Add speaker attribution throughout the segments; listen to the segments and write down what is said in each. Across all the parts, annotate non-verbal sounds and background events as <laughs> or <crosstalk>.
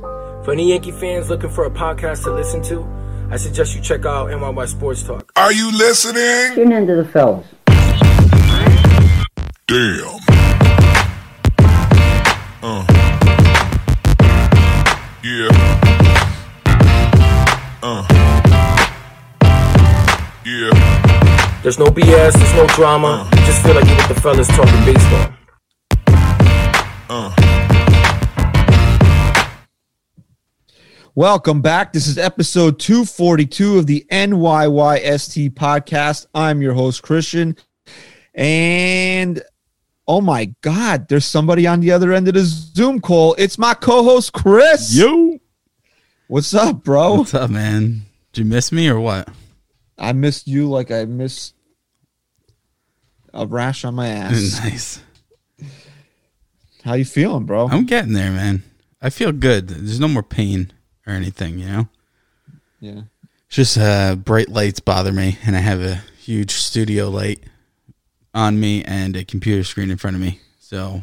Speaker 1: For any Yankee fans looking for a podcast to listen to, I suggest you check out NYY Sports Talk.
Speaker 2: Are you listening?
Speaker 3: Tune into the fellas.
Speaker 2: Damn. Uh. Yeah. Uh. Yeah.
Speaker 1: There's no BS, there's no drama. You just feel like you're with the fellas talking baseball.
Speaker 2: Uh.
Speaker 4: Welcome back. This is episode 242 of the NYYST podcast. I'm your host, Christian. And oh my God, there's somebody on the other end of the Zoom call. It's my co host, Chris.
Speaker 5: You.
Speaker 4: What's up, bro?
Speaker 5: What's up, man? Did you miss me or what?
Speaker 4: I missed you like I missed a rash on my <laughs> ass.
Speaker 5: nice.
Speaker 4: How you feeling, bro?
Speaker 5: I'm getting there, man. I feel good. There's no more pain or anything, you know?
Speaker 4: yeah.
Speaker 5: It's just uh, bright lights bother me, and I have a huge studio light on me and a computer screen in front of me. So,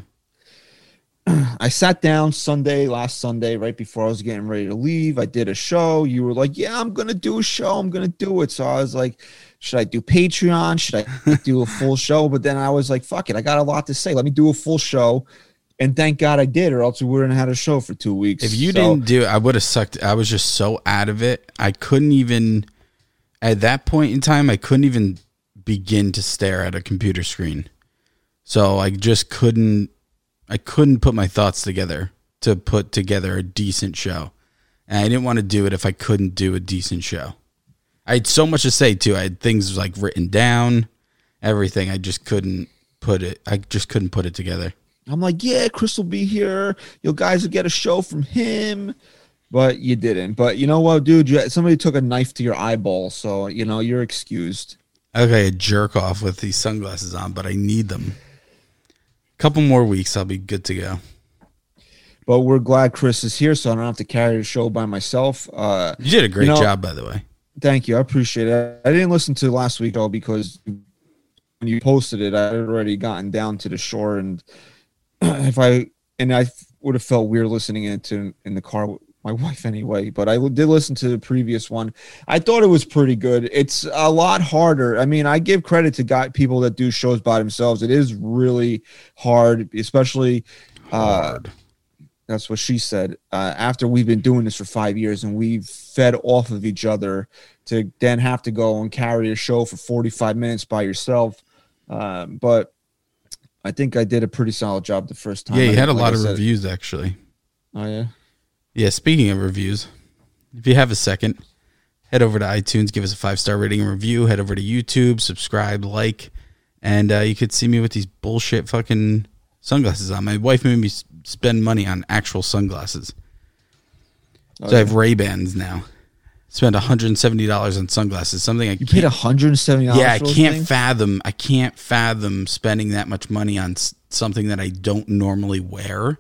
Speaker 5: <clears throat>
Speaker 4: I sat down Sunday, last Sunday, right before I was getting ready to leave. I did a show. You were like, Yeah, I'm going to do a show. I'm going to do it. So I was like, Should I do Patreon? Should I do a full <laughs> show? But then I was like, Fuck it. I got a lot to say. Let me do a full show. And thank God I did, or else we wouldn't have had a show for two weeks.
Speaker 5: if you
Speaker 4: So-
Speaker 5: didn't do it, I would have sucked. I was just so out of it. I couldn't even, at that point in time, I couldn't even begin to stare at a computer screen. So I just couldn't, I couldn't put my thoughts together to put together a decent show. And I didn't want to do it if I couldn't do a decent show. I had so much to say too. I had things like written down, everything. I just couldn't put it, I just couldn't put it together.
Speaker 4: I'm like, yeah, Chris will be here. You guys will get a show from him, but you didn't. But you know what, dude? You, somebody took a knife to your eyeball, so you know you're excused.
Speaker 5: Okay, a jerk off with these sunglasses on, but I need them. A couple more weeks, I'll be good to go.
Speaker 4: But we're glad Chris is here, so I don't have to carry the show by myself. Uh,
Speaker 5: You did a great
Speaker 4: You know-
Speaker 5: job, by the way.
Speaker 4: thank you, I appreciate it. I didn't listen to last week though because when you posted it, I had already gotten down to the shore, and <clears throat> if I and I would have felt weird listening into in the car with my <laughs> wife anyway. But I did listen to the previous one. I thought it was pretty good. It's a lot harder. I mean, I give credit to guy people that do shows by themselves. It is really hard, especially. Uh,
Speaker 5: Hard.
Speaker 4: that's what she said. Uh, after we've been doing this for five years and we've fed off of each other, to then have to go and carry a show for 45 minutes by yourself. Um, but I think I did a pretty solid job the first time.
Speaker 5: yeah, you had a
Speaker 4: like
Speaker 5: lot
Speaker 4: I
Speaker 5: of
Speaker 4: said-
Speaker 5: reviews actually.
Speaker 4: Oh yeah.
Speaker 5: Yeah, speaking of reviews, if you have a second, head over to iTunes, give us a five star rating and review. Head over to YouTube, subscribe, like, and uh, you could see me with these bullshit fucking sunglasses on. My wife made me spend money on actual sunglasses.
Speaker 4: Oh,
Speaker 5: so I have Ray Bans now. Spent $170 on sunglasses, something I
Speaker 4: You paid 170 dollars.
Speaker 5: yeah, I can't
Speaker 4: things?
Speaker 5: fathom. I can't fathom spending that much money on s- something that I don't normally wear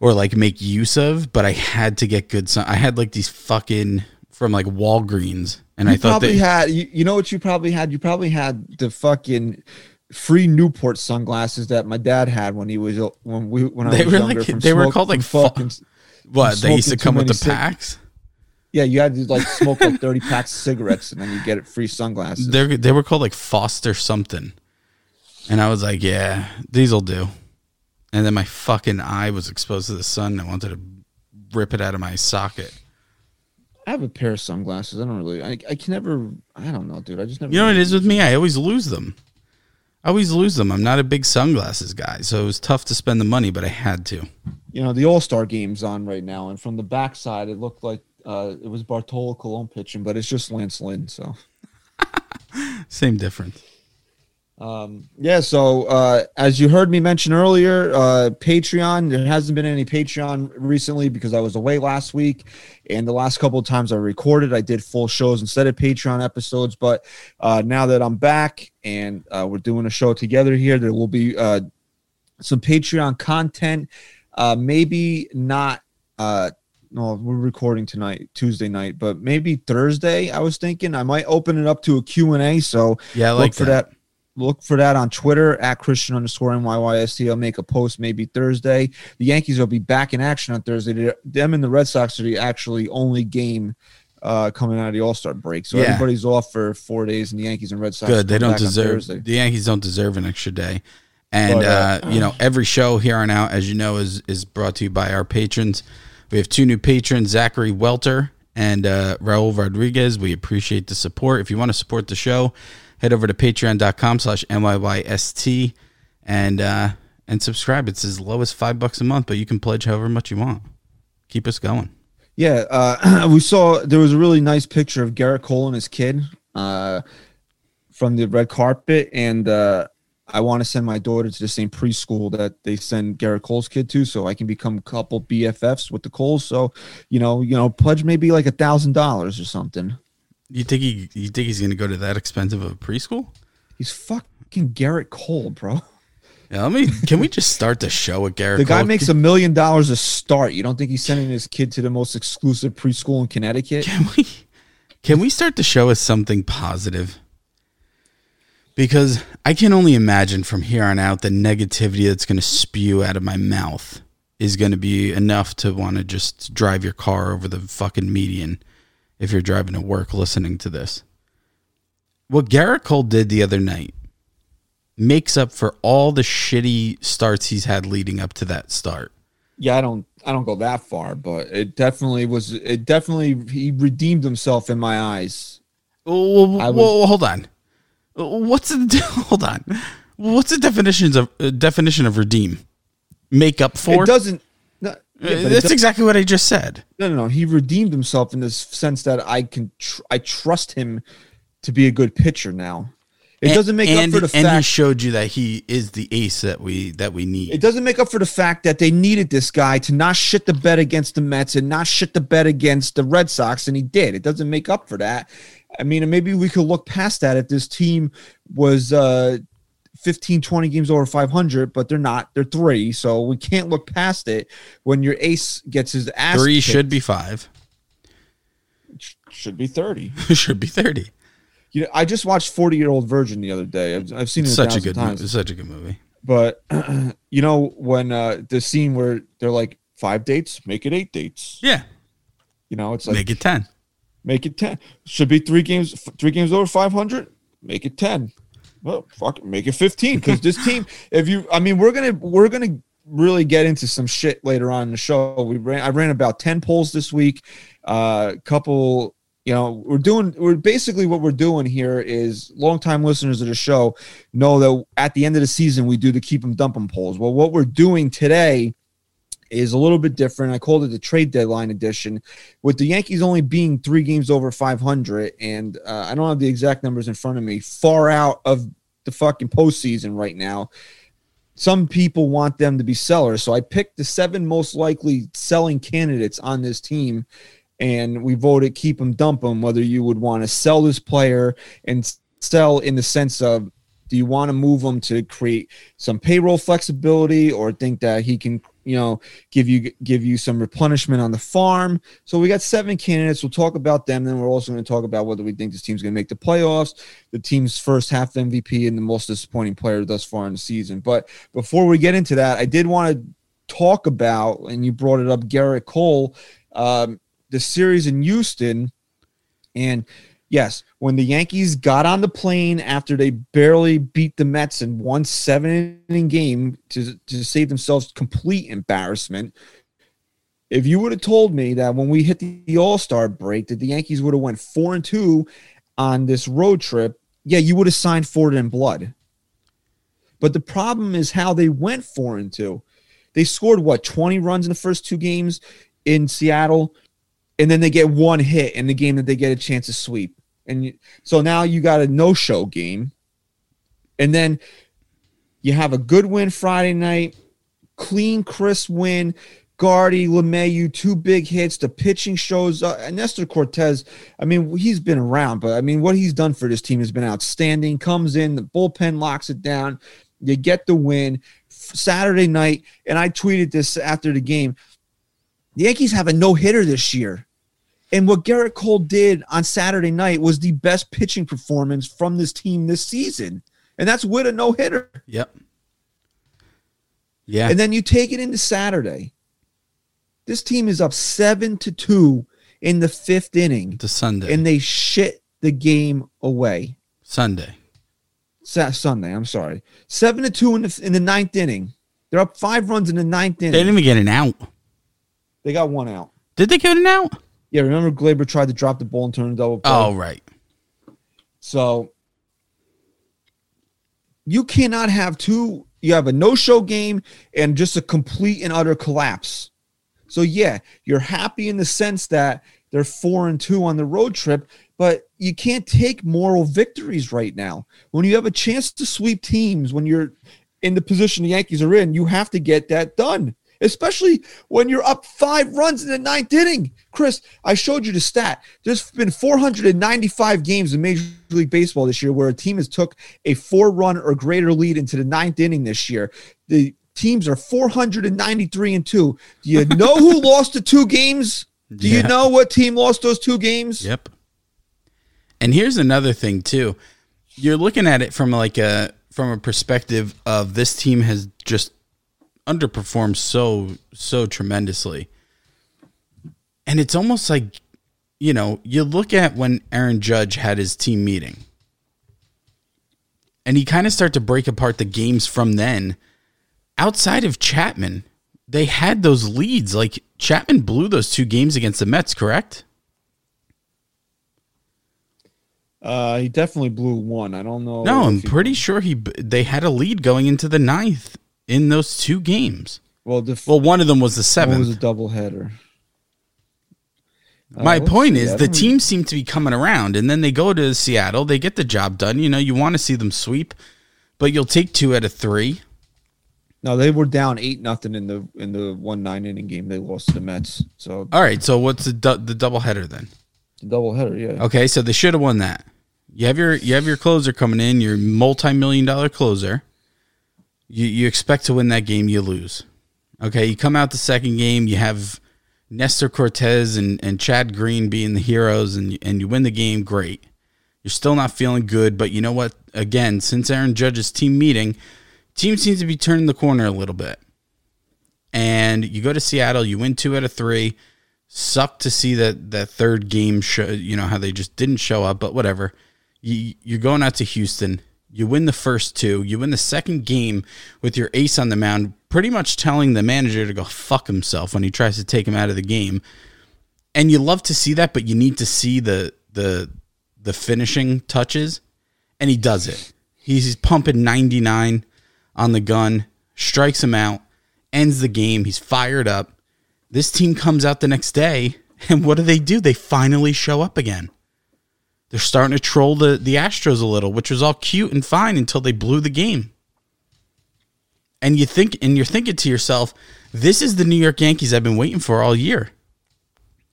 Speaker 5: or like make use of. But I had to get good. Sun- I had like these fucking from like Walgreens, and
Speaker 4: You
Speaker 5: I thought
Speaker 4: probably
Speaker 5: they
Speaker 4: had. You, you know what you probably had? You probably had the fucking free Newport sunglasses that my dad had when he was uh, when we when I
Speaker 5: They
Speaker 4: was
Speaker 5: were
Speaker 4: younger.
Speaker 5: like-
Speaker 4: from
Speaker 5: they were called, like, fa- what they used to come with the packs.
Speaker 4: Yeah, you had to like smoke like 30 packs of cigarettes and then you get it free sunglasses.
Speaker 5: They they were called like Foster something, and I was like, yeah, these'll do. And then my fucking eye was exposed to the sun. And I wanted to rip it out of my socket.
Speaker 4: I have a pair of sunglasses. I don't really, I, I can never, I don't know, dude. I just never.
Speaker 5: You know what it is with me? I always lose them. I always lose them. I'm not a big sunglasses guy, so it was tough to spend the money, but I had to.
Speaker 4: You know, the All Star game's on right now, and from the backside, it looked like uh, it was Bartolo Colon pitching, but it's just Lance Lynn. So, <laughs>
Speaker 5: Same difference.
Speaker 4: um, yeah. So, uh, as you heard me mention earlier, uh, Patreon. There hasn't been any Patreon recently because I was away last week, and the last couple of times I recorded, I did full shows instead of Patreon episodes. But uh, now that I'm back and uh, we're doing a show together here, there will be uh, some Patreon content. Uh, maybe not. No, we're recording tonight, Tuesday night, but maybe Thursday. I was thinking I might open it up to a Q and A. So
Speaker 5: Yeah, I
Speaker 4: look for
Speaker 5: that.
Speaker 4: that. look for that on Twitter at Christian underscore NYYST. I'll make a post maybe Thursday. The Yankees will be back in action on Thursday. Them and the Red Sox are the actually only game uh, coming out of the All Star break. So
Speaker 5: Yeah.
Speaker 4: everybody's off for four days, and the Yankees and Red Sox.
Speaker 5: Good. They don't deserve the Yankees don't deserve an extra day. And
Speaker 4: But,
Speaker 5: uh,
Speaker 4: uh,
Speaker 5: you know, every show here on out, as you know, is is brought to you by our patrons. We have two new patrons, Zachary Welter and uh, Raul Rodriguez. We appreciate the support. If you want to support the show, head over to patreon.com slash NYYST and uh, and subscribe. It's as low as five bucks a month, but you can pledge however much you want. Keep us going.
Speaker 4: Yeah, uh, <clears throat> we saw there was a really nice picture of Gerrit Cole and his kid uh, from the red carpet, and uh, I want to send my daughter to the same preschool that they send Gerrit Cole's kid to, so I can become a couple BFFs with the Coles. So, you know, you know, pledge maybe like a thousand dollars or something.
Speaker 5: You think he you think he's gonna go to that expensive of a preschool?
Speaker 4: He's fucking Gerrit Cole, bro.
Speaker 5: Yeah, let me. Can we just start the show with Gerrit?
Speaker 4: The guy
Speaker 5: Cole?
Speaker 4: makes a million dollars a start. You don't think he's sending his kid to the most exclusive preschool in Connecticut?
Speaker 5: Can we can we start the show with something positive? Because I can only imagine from here on out the negativity that's going to spew out of my mouth is going to be enough to want to just drive your car over the fucking median if you're driving to work listening to this. What Gerrit Cole did the other night makes up for all the shitty starts he's had leading up to that start.
Speaker 4: yeah, I don't I don't go that far, but it definitely was it definitely he redeemed himself in my eyes.
Speaker 5: Well, well,
Speaker 4: was-
Speaker 5: hold on. What's the <laughs> hold on? What's the definitions of uh, definition of redeem? Make up for?
Speaker 4: It doesn't no, yeah,
Speaker 5: That's
Speaker 4: does-
Speaker 5: exactly what I just said.
Speaker 4: no, no, no. He redeemed himself in this sense that I can tr- I trust him to be a good pitcher now. It doesn't make
Speaker 5: and,
Speaker 4: up for the fact
Speaker 5: and he showed you that he is the ace that we that we need.
Speaker 4: it doesn't make up for the fact that they needed this guy to not shit the bed against the Mets and not shit the bed against the Red Sox, and he did. It doesn't make up for that. I mean, maybe we could look past that if this team was uh 15, 20 games over 500, but they're not. They're three, so we can't look past it when your ace gets his ass.
Speaker 5: Three
Speaker 4: kicked.
Speaker 5: should be five.
Speaker 4: should be 30. <laughs>
Speaker 5: should be thirty.
Speaker 4: You know, I just watched 40 year old virgin the other day. I've, I've seen it
Speaker 5: Such a good
Speaker 4: times.
Speaker 5: movie. Such a good movie.
Speaker 4: But <clears throat> you know when uh the scene where they're like five dates, make it eight dates.
Speaker 5: Yeah,
Speaker 4: You know, it's like
Speaker 5: make it ten.
Speaker 4: Make it 10 should be three games three games over 500 make it 10 well fuck it, make it 15 because this team if you i mean we're gonna we're gonna really get into some shit later on in the show. We ran i ran about 10 polls this week. Uh couple you know we're doing we're basically what we're doing here is longtime listeners of the show know that at the end of the season we do the keep them dump them polls. Well what we're doing today is a little bit different. I called it the trade deadline edition, with the Yankees only being three games over 500, and uh, I don't have the exact numbers in front of me, far out of the fucking postseason right now. Some people want them to be sellers, so I picked the seven most likely selling candidates on this team, and we voted keep them, dump them. Whether you would want to sell this player and sell in the sense of do you want to move him to create some payroll flexibility or think that he can you know give you give you some replenishment on the farm? So we got seven candidates. We'll talk about them. Then we're also going to talk about whether we think this team's going to make the playoffs. The team's first half mvp and the most disappointing player thus far in the season. But before we get into that i did want to talk about and you brought it up gerrit cole um, the series in houston. And yes, when the Yankees got on the plane after they barely beat the Mets in one seven inning game to, to save themselves complete embarrassment. If you would have told me that when we hit the All Star break that the Yankees would have went four and two on this road trip, yeah, you would have signed Ford in blood. But the problem is how they went four and two. They scored what twenty runs in the first two games in Seattle and then they get one hit in the game that they get a chance to sweep. And you, so now you got a no show game. And then you have a good win Friday night, clean, crisp win. Gardy, LeMahieu, two big hits. The pitching shows up. And Nestor Cortes, I mean, he's been around, but I mean, what he's done for this team has been outstanding. Comes in, the bullpen locks it down. You get the win Saturday night. And I tweeted this after the game. The Yankees have a no hitter this year. And what Gerrit Cole did on Saturday night was the best pitching performance from this team this season. and that's with a no hitter.
Speaker 5: Yep. Yeah.
Speaker 4: And then you take it into Saturday. This team is up seven to two in the fifth inning,
Speaker 5: to Sunday.
Speaker 4: and they shit the game away.
Speaker 5: Sunday.
Speaker 4: Sa- Sunday, I'm sorry, seven to two in the in the ninth inning. They're up five runs in the ninth inning.
Speaker 5: They didn't even get an out.
Speaker 4: They got one out.
Speaker 5: Did they get an out?
Speaker 4: Yeah, remember Gleyber tried to drop the ball and turn a double play.
Speaker 5: Oh, right.
Speaker 4: So you cannot have two. You have a no-show game and just a complete and utter collapse. So yeah, you're happy in the sense that they're four and two on the road trip, but you can't take moral victories right now. When you have a chance to sweep teams, when you're in the position the Yankees are in, you have to get that done. Especially when you're up five runs in the ninth inning. Chris, I showed you the stat. There's been 495 games in Major League Baseball this year where a team has took a four-run or greater lead into the ninth inning this year. The teams are 493 and two. Do you know who <laughs> lost the two games? Do you know what team lost those two games?
Speaker 5: Yep. And here's another thing too. You're looking at it from like a from a perspective of this team has just underperformed so so tremendously. And it's almost like you know, you look at when Aaron Judge had his team meeting. And he kind of start to break apart the games from then. Outside of Chapman, they had those leads. Like Chapman blew those two games against the Mets, correct?
Speaker 4: Uh, he definitely blew one. I don't know.
Speaker 5: No, I'm pretty sure he they had a lead going into the ninth in those two games.
Speaker 4: Well, the
Speaker 5: Well, one of them was the seventh.
Speaker 4: one was a
Speaker 5: seventh.
Speaker 4: double header. Uh,
Speaker 5: My point
Speaker 4: see.
Speaker 5: is the team seemed to be coming around, and then they go to Seattle. They get the job done. You know, you want to see them sweep, but you'll take two out of three.
Speaker 4: No, they were down eight nothing in the in the one nine inning game. They lost to the Mets. So
Speaker 5: All right, so what's the du- the double header then?
Speaker 4: the double header, yeah.
Speaker 5: Okay, so they should have won that. You have your you have your closer coming in, your multi million dollar closer. You you expect to win that game, you lose. Okay, you come out the second game, you have Nestor Cortes and, and Chad Green being the heroes, and and you win the game. Great. You're still not feeling good, but you know what? Again, since Aaron Judge's team meeting, team seems to be turning the corner a little bit. And you go to Seattle, you win two out of three. Sucked to see that that third game show. You know how they just didn't show up, but whatever. You, you're going out to Houston. You win the first two. You win the second game with your ace on the mound, pretty much telling the manager to go fuck himself when he tries to take him out of the game. And you love to see that, but you need to see the the the finishing touches, and he does it. He's pumping 99 on the gun, strikes him out, ends the game. He's fired up. This team comes out the next day, <laughs> and what do they do? They finally show up again. They're starting to troll the, the Astros a little, which was all cute and fine until they blew the game. And you think and you're thinking to yourself, this is the New York Yankees I've been waiting for all year.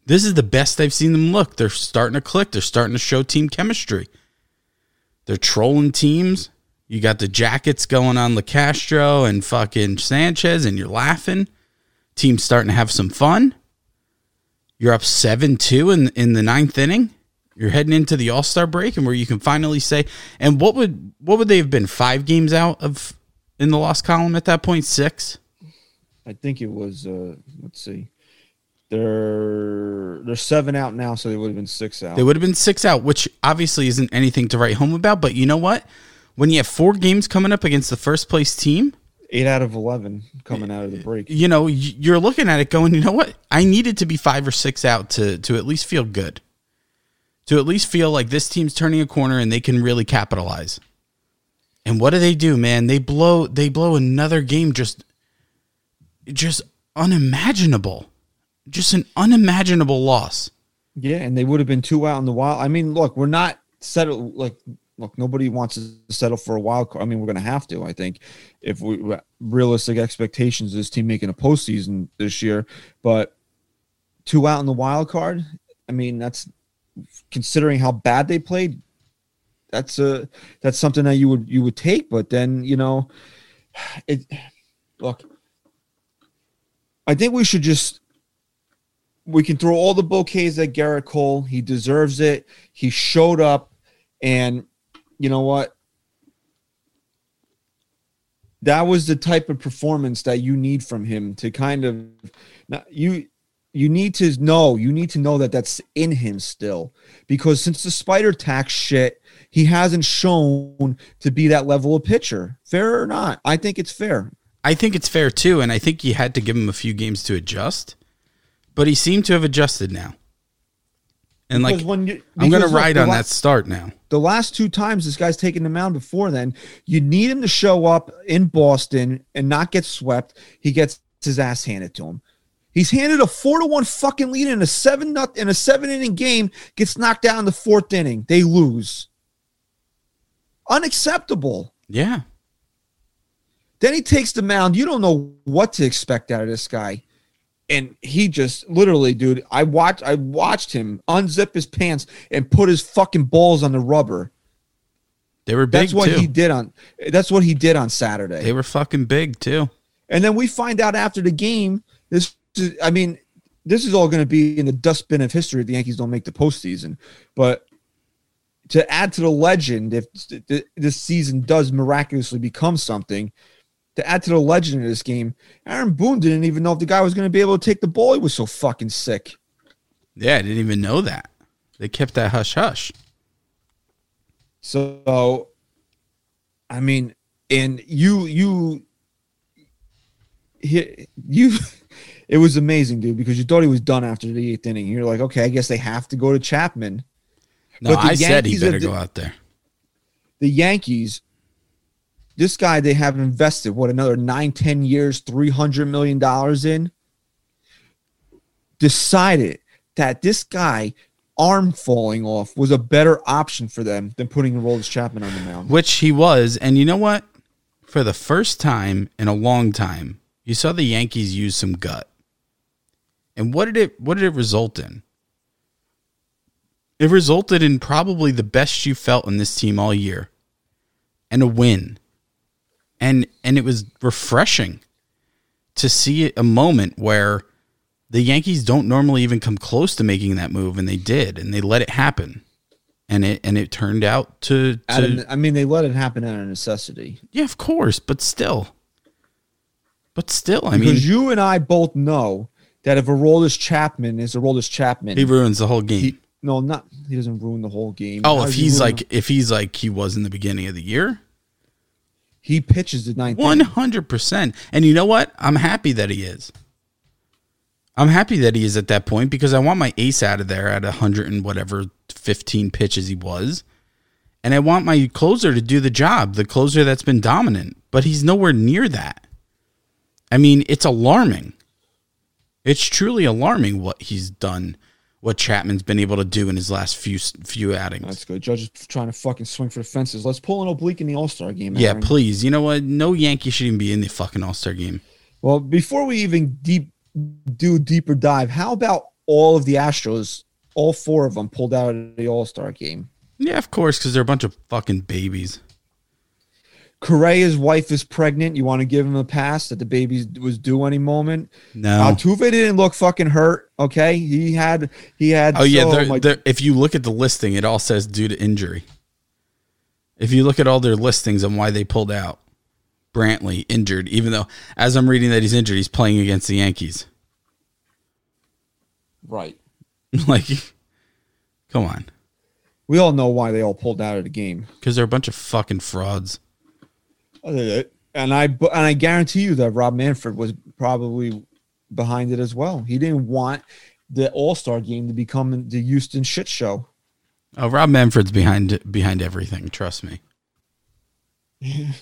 Speaker 5: This is the best I've seen them look. They're starting to click. They're starting to show team chemistry. They're trolling teams. You got the jackets going on LaCastro and fucking Sanchez, and you're laughing. Team's starting to have some fun. You're up 7 2 in, in the ninth inning. You're heading into the All Star break, and where you can finally say, and what would what would they have been? Five games out of in the lost column at that point? Six?
Speaker 4: I think it was. Uh, let's see. They're they're seven out now, so they would have been six out.
Speaker 5: They would have been six out, which obviously isn't anything to write home about. But you know what? When you have four games coming up against the first place team,
Speaker 4: Eight out of eleven coming out of the break.
Speaker 5: you know, you're looking at it going, you know what? I needed to be five or six out to to at least feel good. To at least feel like this team's turning a corner and they can really capitalize. And what do they do, man? They blow they blow another game just just unimaginable. Just an unimaginable loss.
Speaker 4: Yeah, and they would have been two out in the wild. I mean, look, we're not settled. Like, look, nobody wants to settle for a wild card. I mean, we're going to have to. I think if we realistic expectations of this team making a postseason this year, but two out in the wild card. I mean, that's considering how bad they played. That's a that's something that you would you would take. But then you know, it look. I think we should just we can throw all the bouquets at Gerrit Cole. He deserves it. He showed up, and you know what? that was the type of performance that you need from him to kind of not, you you need to know you need to know that that's in him still because since the spider tax shit he hasn't shown to be that level of pitcher fair or not i think it's fair
Speaker 5: I think it's fair too, and I think you had to give him a few games to adjust, but he seemed to have adjusted now. And like,
Speaker 4: when you-
Speaker 5: I'm going to
Speaker 4: look,
Speaker 5: ride on
Speaker 4: la-
Speaker 5: that start now.
Speaker 4: the last two times this guy's taken the mound before then, you need him to show up in Boston and not get swept. He gets his ass handed to him. He's handed a four to one fucking lead in a seven nut in a seven inning game, gets knocked out in the fourth inning. They lose. Unacceptable.
Speaker 5: Yeah.
Speaker 4: Then he takes the mound. You don't know what to expect out of this guy. And he just literally, dude, I watched I watched him unzip his pants and put his fucking balls on the rubber.
Speaker 5: They were big
Speaker 4: That's what
Speaker 5: too.
Speaker 4: he did on. That's what he did on Saturday.
Speaker 5: they were fucking big too.
Speaker 4: and then we find out after the game. This, is, I mean, this is all going to be in the dustbin of history if the Yankees don't make the postseason. But to add to the legend, if th- th- this season does miraculously become something, to add to the legend of this game, Aaron Boone didn't even know if the guy was going to be able to take the ball. He was so fucking sick.
Speaker 5: Yeah, I didn't even know that. They kept that hush hush.
Speaker 4: So, I mean, and you, you, you, it was amazing, dude, because you thought he was done after the eighth inning. You're like, okay, I guess they have to go to Chapman.
Speaker 5: No,
Speaker 4: But the
Speaker 5: I said he
Speaker 4: Yankees
Speaker 5: better
Speaker 4: d-
Speaker 5: go out there.
Speaker 4: The Yankees, this guy they have invested what another nine, ten years, three hundred million dollars in. Decided that this guy arm falling off was a better option for them than putting Aroldis Chapman on the mound.
Speaker 5: Which he was, and you know what? For the first time in a long time, you saw the Yankees use some gut. And what did it what did it result in? It resulted in probably the best you felt in this team all year. And a win. And and it was refreshing to see a moment where the Yankees don't normally even come close to making that move and they did and they let it happen. And it and it turned out to, to
Speaker 4: I mean, they let it happen out of necessity.
Speaker 5: yeah, of course, but still. But still, I mean,
Speaker 4: because you and I both know that if Aroldis Chapman is Aroldis Chapman,
Speaker 5: he ruins the whole game.
Speaker 4: he- no, not he doesn't ruin the whole game.
Speaker 5: oh,
Speaker 4: How
Speaker 5: if he's like if he's like he was in the beginning of the year,
Speaker 4: he pitches the ninth.
Speaker 5: one hundred percent. And you know what? I'm happy that he is. I'm happy that he is at that point because I want my ace out of there at hundred and whatever fifteen pitches he was, and I want my closer to do the job, the closer that's been dominant. But he's nowhere near that. I mean, it's alarming. It's truly alarming what he's done, what Chapman's been able to do in his last few few outings.
Speaker 4: That's good. Judge is trying to fucking swing for the fences. Let's pull an oblique in the All Star game.
Speaker 5: yeah,
Speaker 4: Aaron.
Speaker 5: please. You know what? No Yankee should even be in the fucking All Star game.
Speaker 4: Well, before we even deep do a deeper dive, how about all of the Astros? All four of them pulled out of the All Star game.
Speaker 5: Yeah, of course, because they're a bunch of fucking babies.
Speaker 4: Correa's wife is pregnant. You want to give him a pass that the baby was due any moment.
Speaker 5: No.
Speaker 4: Altuve didn't look fucking hurt. Okay, he had he had.
Speaker 5: oh yeah,
Speaker 4: so
Speaker 5: they're,
Speaker 4: much-
Speaker 5: they're, if you look at the listing, it all says due to injury. If you look at all their listings on why they pulled out, Brantley injured. Even though, as I'm reading that he's injured, he's playing against the Yankees.
Speaker 4: right. <laughs>
Speaker 5: like, come on,
Speaker 4: We all know why they all pulled out of the game.
Speaker 5: because they're a bunch of fucking frauds.
Speaker 4: And I and I guarantee you that Rob Manfred was probably behind it as well. He didn't want the All Star game to become the Houston shit show.
Speaker 5: Oh, Rob Manfred's behind behind everything. Trust me. <laughs>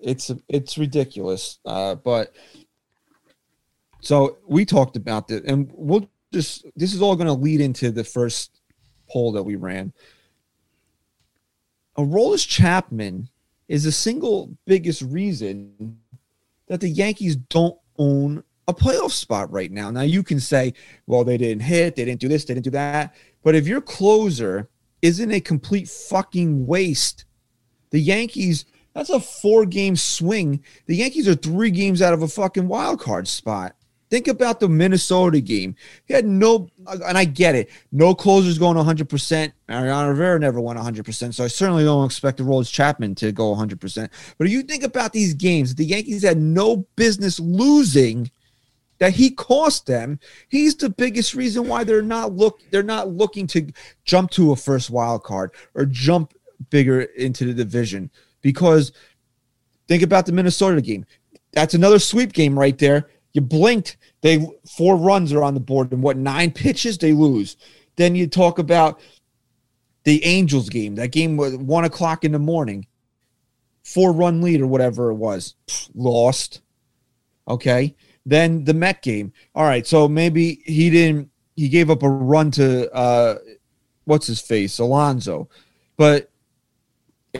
Speaker 4: It's it's ridiculous. Uh, but so we talked about this, and we'll just this is all going to lead into the first poll that we ran. Aroldis Chapman is the single biggest reason that the Yankees don't own a playoff spot right now. Now you can say, well, they didn't hit, they didn't do this, they didn't do that. But if your closer isn't a complete fucking waste, the Yankees, that's a four game swing. The Yankees are three games out of a fucking wild card spot. Think about the Minnesota game. He had no, and I get it, no closers going 100%. Mariano Rivera never went 100%. So I certainly don't expect Aroldis Chapman to go 100%. But if you think about these games, the Yankees had no business losing that he cost them. He's the biggest reason why they're not look they're not looking to jump to a first wild card or jump bigger into the division because think about the Minnesota game. That's another sweep game right there. You blinked, they four runs are on the board, and what nine pitches they lose. Then you talk about the Angels game. That game was one o'clock in the morning, four run lead or whatever it was, lost. Okay. Then the Met game. All right, so maybe he didn't. He gave up a run to uh, what's his face, Alonso, but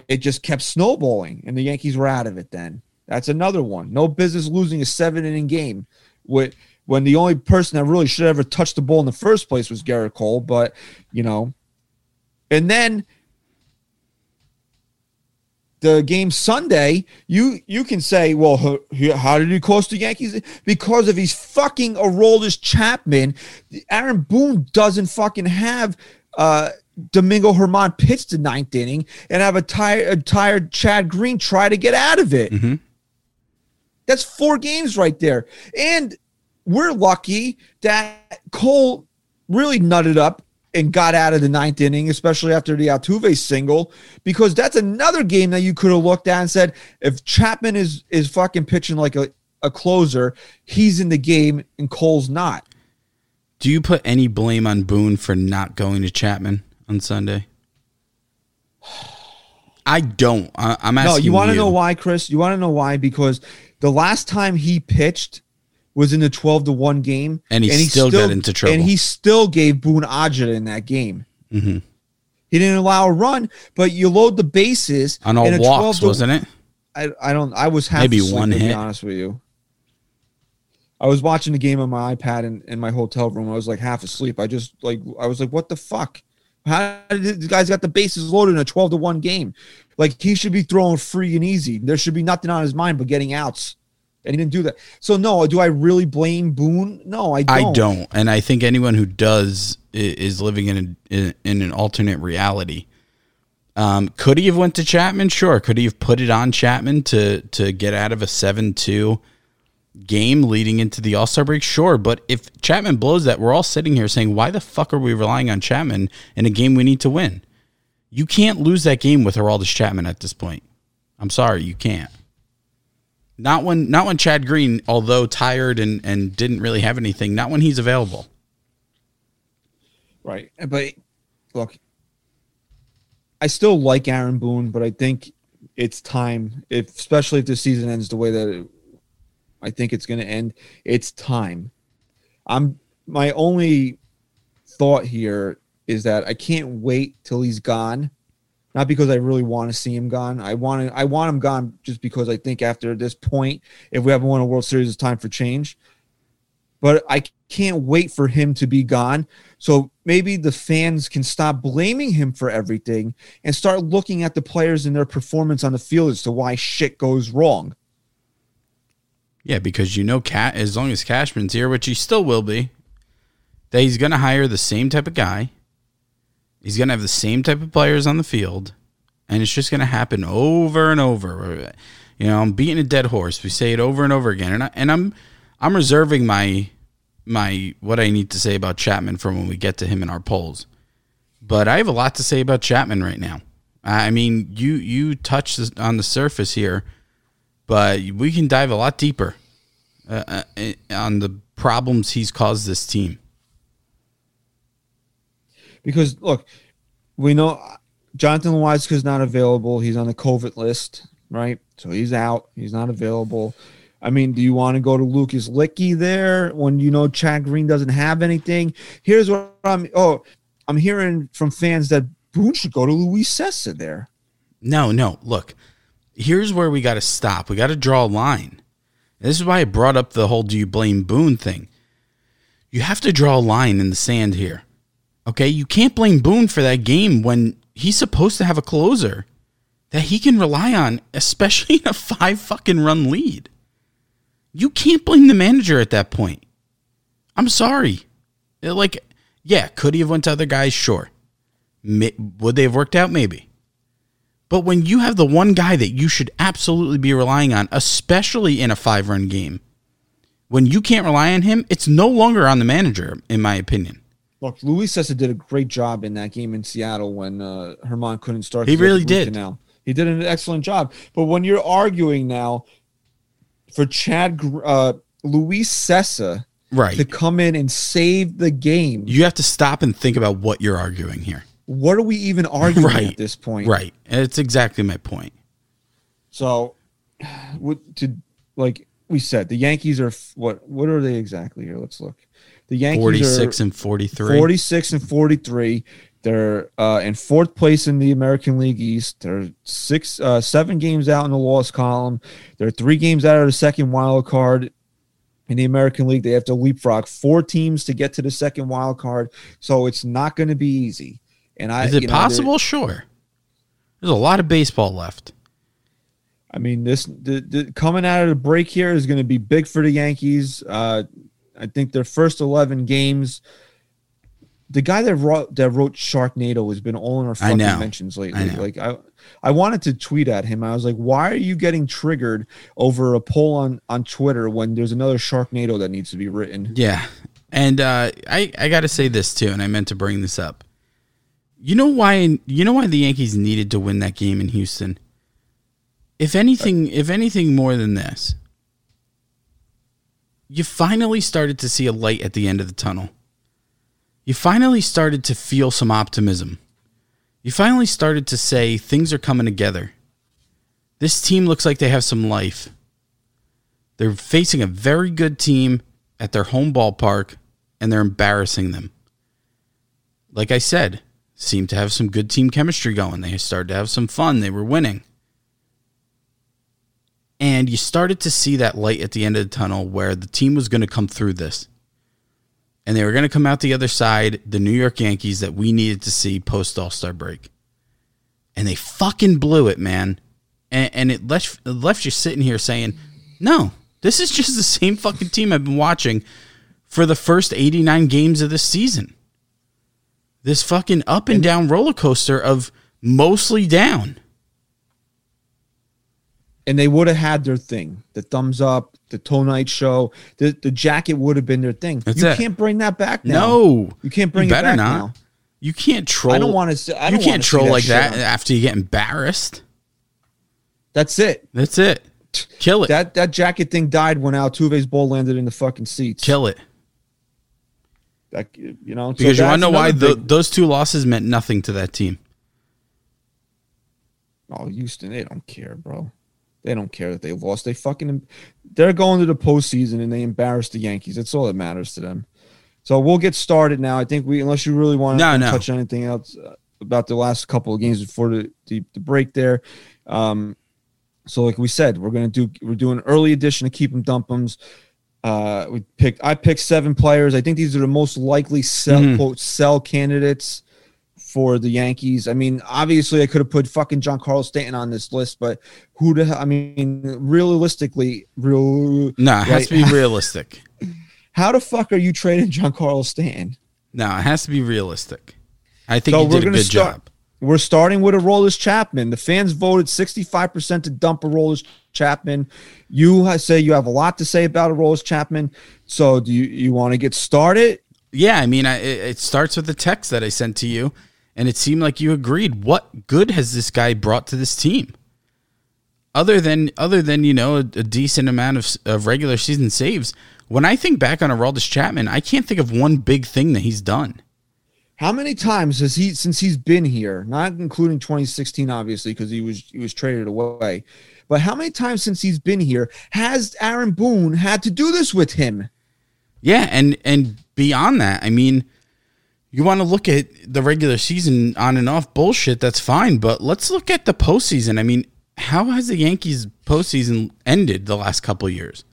Speaker 4: it just kept snowballing, and the Yankees were out of it. Then that's another one. No business losing a seven inning game with when the only person that really should have ever touched the ball in the first place was Gerrit Cole. But you know, and then the game Sunday, you you can say, well, ho- how did he cost the Yankees? Because of he's fucking Aroldis Chapman. Aaron Boone doesn't fucking have uh Domingo German pitch the ninth inning and have a tired, a tired Chad Green try to get out of it.
Speaker 5: Mhm.
Speaker 4: That's four games right there. And we're lucky that Cole really nutted up and got out of the ninth inning, especially after the Altuve single, because that's another game that you could have looked at and said, if Chapman is is fucking pitching like a, a closer, he's in the game and Cole's not.
Speaker 5: Do you put any blame on Boone for not going to Chapman on Sunday? I don't. I, I'm asking.
Speaker 4: No, you want to know why, Chris? You want to know why? Because the last time he pitched was in the 12 to 1 game.
Speaker 5: And he still got into trouble.
Speaker 4: And he still gave Boone Ajita in that game.
Speaker 5: Mhm.
Speaker 4: He didn't allow a run, but you load the bases
Speaker 5: on all walks,
Speaker 4: 12 to-
Speaker 5: wasn't it?
Speaker 4: I, I don't I was half
Speaker 5: Maybe
Speaker 4: asleep,
Speaker 5: one
Speaker 4: to be honest with you. I was watching the game on my iPad in, in my hotel room. I was like half asleep. I just like I was like, what the fuck? How did the guys got the bases loaded in a 12 to 1 game? Like he should be throwing free and easy. There should be nothing on his mind but getting outs. And he didn't do that. So no, do I really blame Boone? No, I don't.
Speaker 5: I don't, and I think anyone who does is living in a, in, in an alternate reality. Um, could he have went to Chapman? Sure. Could he have put it on Chapman to to get out of a seven two game leading into the All Star break? Sure. But if Chapman blows that, we're all sitting here saying, why the fuck are we relying on Chapman in a game we need to win? You can't lose that game with Aroldis Chapman at this point. I'm sorry, you can't. Not when not when Chad Green, although tired and, and didn't really have anything, not when he's available.
Speaker 4: Right. But look, I still like Aaron Boone, but I think it's time, if especially if the season ends the way that it, I think it's going to end, it's time. I'm my only thought here is that I can't wait till he's gone. Not because I really want to see him gone. I want to, I want him gone just because I think after this point, if we haven't won a World Series, it's time for change. But I can't wait for him to be gone. So maybe the fans can stop blaming him for everything and start looking at the players and their performance on the field as to why shit goes wrong.
Speaker 5: Yeah, because you know, Cat as long as Cashman's here, which he still will be, that he's going to hire the same type of guy. He's going to have the same type of players on the field, and it's just going to happen over and over. You know, I'm beating a dead horse. We say it over and over again, and I, and I'm I'm reserving my my what I need to say about Chapman for when we get to him in our polls. But I have a lot to say about Chapman right now. I mean, you you touched on the surface here, but we can dive a lot deeper uh, uh, on the problems he's caused this team.
Speaker 4: Because look, we know Jonathan Loaisiga's not available. He's on the COVID list, right? So he's out. He's not available. I mean, do you want to go to Lucas Luetge there when you know Chad Green doesn't have anything? Here's what I'm. Oh, I'm hearing from fans that Boone should go to Luis Cessa there.
Speaker 5: No, no. Look, here's where we got to stop. We got to draw a line. This is why I brought up the whole "do you blame Boone" thing. You have to draw a line in the sand here. Okay, you can't blame Boone for that game when he's supposed to have a closer that he can rely on, especially in a five fucking run lead. You can't blame the manager at that point. I'm sorry. Like, yeah, could he have went to other guys? Sure. Would they have worked out? Maybe. But when you have the one guy that you should absolutely be relying on, especially in a five run game, when you can't rely on him, it's no longer on the manager, in my opinion.
Speaker 4: Look, Luis Cessa did a great job in that game in Seattle when uh, German couldn't start.
Speaker 5: He really did.
Speaker 4: Canal. He did an excellent job. But when you're arguing now for Chad uh, Luis Cessa
Speaker 5: Right.
Speaker 4: to come in and save the game,
Speaker 5: You have to stop and think about what you're arguing here.
Speaker 4: What are we even arguing
Speaker 5: Right.
Speaker 4: at this point?
Speaker 5: Right. It's exactly my point.
Speaker 4: So, what to like we said, the Yankees are what? What are they exactly here? Let's look. The Yankees
Speaker 5: 46
Speaker 4: are
Speaker 5: and 43.
Speaker 4: 46 and 43. They're uh, in fourth place in the American League East. They're six, uh, seven games out in the loss column. They're three games out of the second wild card in the American League. They have to leapfrog four teams to get to the second wild card, so it's not going to be easy. And I,
Speaker 5: Is it
Speaker 4: you know,
Speaker 5: possible? Sure. There's a lot of baseball left.
Speaker 4: I mean, this the, the coming out of the break here is going to be big for the Yankees. Uh, I think their first eleven games. The guy that wrote that wrote Sharknado has been all in our
Speaker 5: I
Speaker 4: fucking mentions lately.
Speaker 5: know.
Speaker 4: Like I, I wanted to tweet at him. I was like, "Why are you getting triggered over a poll on on Twitter when there's another Sharknado that needs to be written?"
Speaker 5: Yeah. And uh, I, I got to say this too, and I meant to bring this up. You know why? You know why the Yankees needed to win that game in Houston. If anything, if anything more than this, you finally started to see a light at the end of the tunnel. You finally started to feel some optimism. You finally started to say things are coming together. This team looks like they have some life. They're facing a very good team at their home ballpark and they're embarrassing them. Like I said, seemed to have some good team chemistry going. They started to have some fun. They were winning. And you started to see that light at the end of the tunnel where the team was going to come through this. And they were going to come out the other side, the New York Yankees that we needed to see post All Star break. And they fucking blew it, man. And, and it left, it left you sitting here saying, no, this is just the same fucking team I've been watching for the first 89 games of this season. This fucking up and down roller coaster of mostly down.
Speaker 4: and they would have had their thing the thumbs up the toe night show the, the jacket would have been their thing
Speaker 5: That's
Speaker 4: you
Speaker 5: it.
Speaker 4: can't bring that back now
Speaker 5: No,
Speaker 4: you can't bring
Speaker 5: you
Speaker 4: it back
Speaker 5: not.
Speaker 4: now
Speaker 5: You can't troll.
Speaker 4: I don't want to. I
Speaker 5: You
Speaker 4: don't
Speaker 5: can't
Speaker 4: wanna see
Speaker 5: troll like that
Speaker 4: on-
Speaker 5: after you get embarrassed.
Speaker 4: That's it.
Speaker 5: That's it. Kill it.
Speaker 4: That that jacket thing died when Altuve's ball landed in the fucking seats.
Speaker 5: Kill it.
Speaker 4: That, you know, so
Speaker 5: Because you want to know why
Speaker 4: big-
Speaker 5: those two losses meant nothing to that team.
Speaker 4: Oh, Houston, they don't care, bro. They don't care that they lost. They fucking they're going to the postseason and they embarrassed the Yankees. That's all that matters to them. So we'll get started now. I think we, unless you really want
Speaker 5: No,
Speaker 4: to
Speaker 5: no.
Speaker 4: touch on anything else uh, about the last couple of games before the the, the break there. Um, so like we said, we're gonna do we're doing early edition to of keep 'em dump 'ems. Uh, we picked I picked seven players. I think these are the most likely sell
Speaker 5: Mhm.
Speaker 4: quote sell candidates for the Yankees. I mean, obviously, I could have put fucking Giancarlo Stanton on this list, but who the hell? I mean, realistically, real.
Speaker 5: No, it has to be realistic. <laughs>
Speaker 4: How the fuck are you trading Giancarlo Stanton?
Speaker 5: No, it has to be realistic. I think
Speaker 4: So
Speaker 5: you
Speaker 4: we're
Speaker 5: did a good
Speaker 4: start-
Speaker 5: job.
Speaker 4: We're starting with Aroldis Chapman. The fans voted 65% to dump Aroldis Chapman. You say you have a lot to say about Aroldis Chapman. So do you, you want to get started?
Speaker 5: Yeah, I mean, I, it starts with the text that I sent to you, and it seemed like you agreed. What good has this guy brought to this team? Other than other than you know a, a decent amount of, of regular season saves. When I think back on Aroldis Chapman, I can't think of one big thing that he's done.
Speaker 4: How many times has he since he's been here, not including 2016 obviously because he was he was traded away. But how many times since he's been here has Aaron Boone had to do this with him?
Speaker 5: Yeah, and and beyond that, I mean, you want to look at the regular season on and off bullshit. That's fine, but let's look at the postseason. I mean, how has the Yankees postseason ended the last couple years?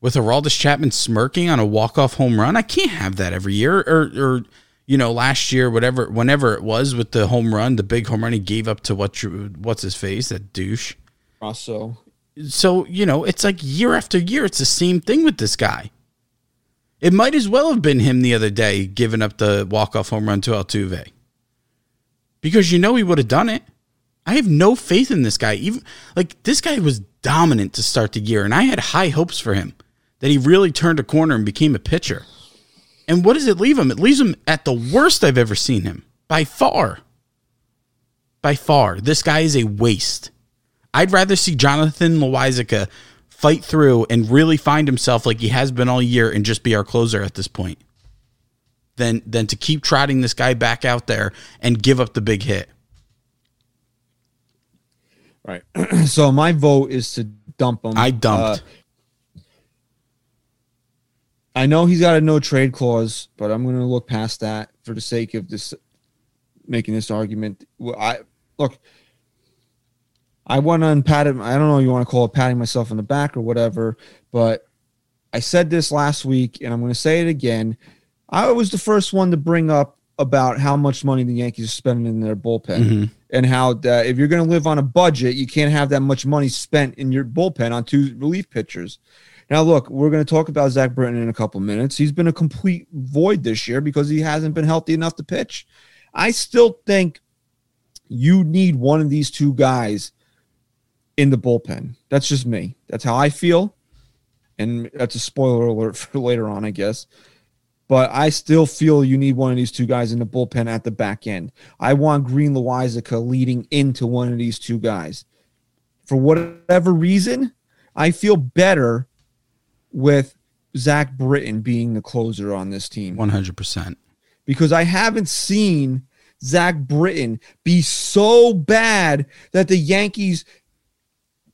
Speaker 5: With Aroldis Chapman smirking on a walk off home run, I can't have that every year. Or or you know, last year, whatever, whenever it was with the home run, the big home run he gave up to what what's his face, that douche.
Speaker 4: Also,
Speaker 5: So you know, it's like year after year, it's the same thing with this guy. It might as well have been him the other day giving up the walk-off home run to Altuve. Because you know he would have done it. I have no faith in this guy. Even like this guy was dominant to start the year and I had high hopes for him that he really turned a corner and became a pitcher. And what does it leave him? It leaves him at the worst I've ever seen him. By far. By far. This guy is a waste. I'd rather see Jonathan Loaisiga fight through and really find himself like he has been all year and just be our closer at this point than than to keep trotting this guy back out there and give up the big hit.
Speaker 4: Right. <clears throat> so my vote is to dump him.
Speaker 5: I dumped.
Speaker 4: Uh, I know he's got a no trade clause, but I'm going to look past that for the sake of this making this argument. Well, I look. I went on patting. I don't know. You want to call it patting myself in the back or whatever, but I said this last week, and I'm going to say it again. I was the first one to bring up about how much money the Yankees are spending in their bullpen,
Speaker 5: Mm-hmm.
Speaker 4: and how if you're going to live on a budget, you can't have that much money spent in your bullpen on two relief pitchers. Now, look, we're going to talk about Zach Britton in a couple minutes. He's been a complete void this year because he hasn't been healthy enough to pitch. I still think you need one of these two guys in the bullpen. That's just me. That's how I feel. And that's a spoiler alert <laughs> for later on, I guess. But I still feel you need one of these two guys in the bullpen at the back end. I want Green Loaisiga leading into one of these two guys. For whatever reason, I feel better with Zach Britton being the closer on this team
Speaker 5: One hundred percent.
Speaker 4: because I haven't seen Zach Britton be so bad that the Yankees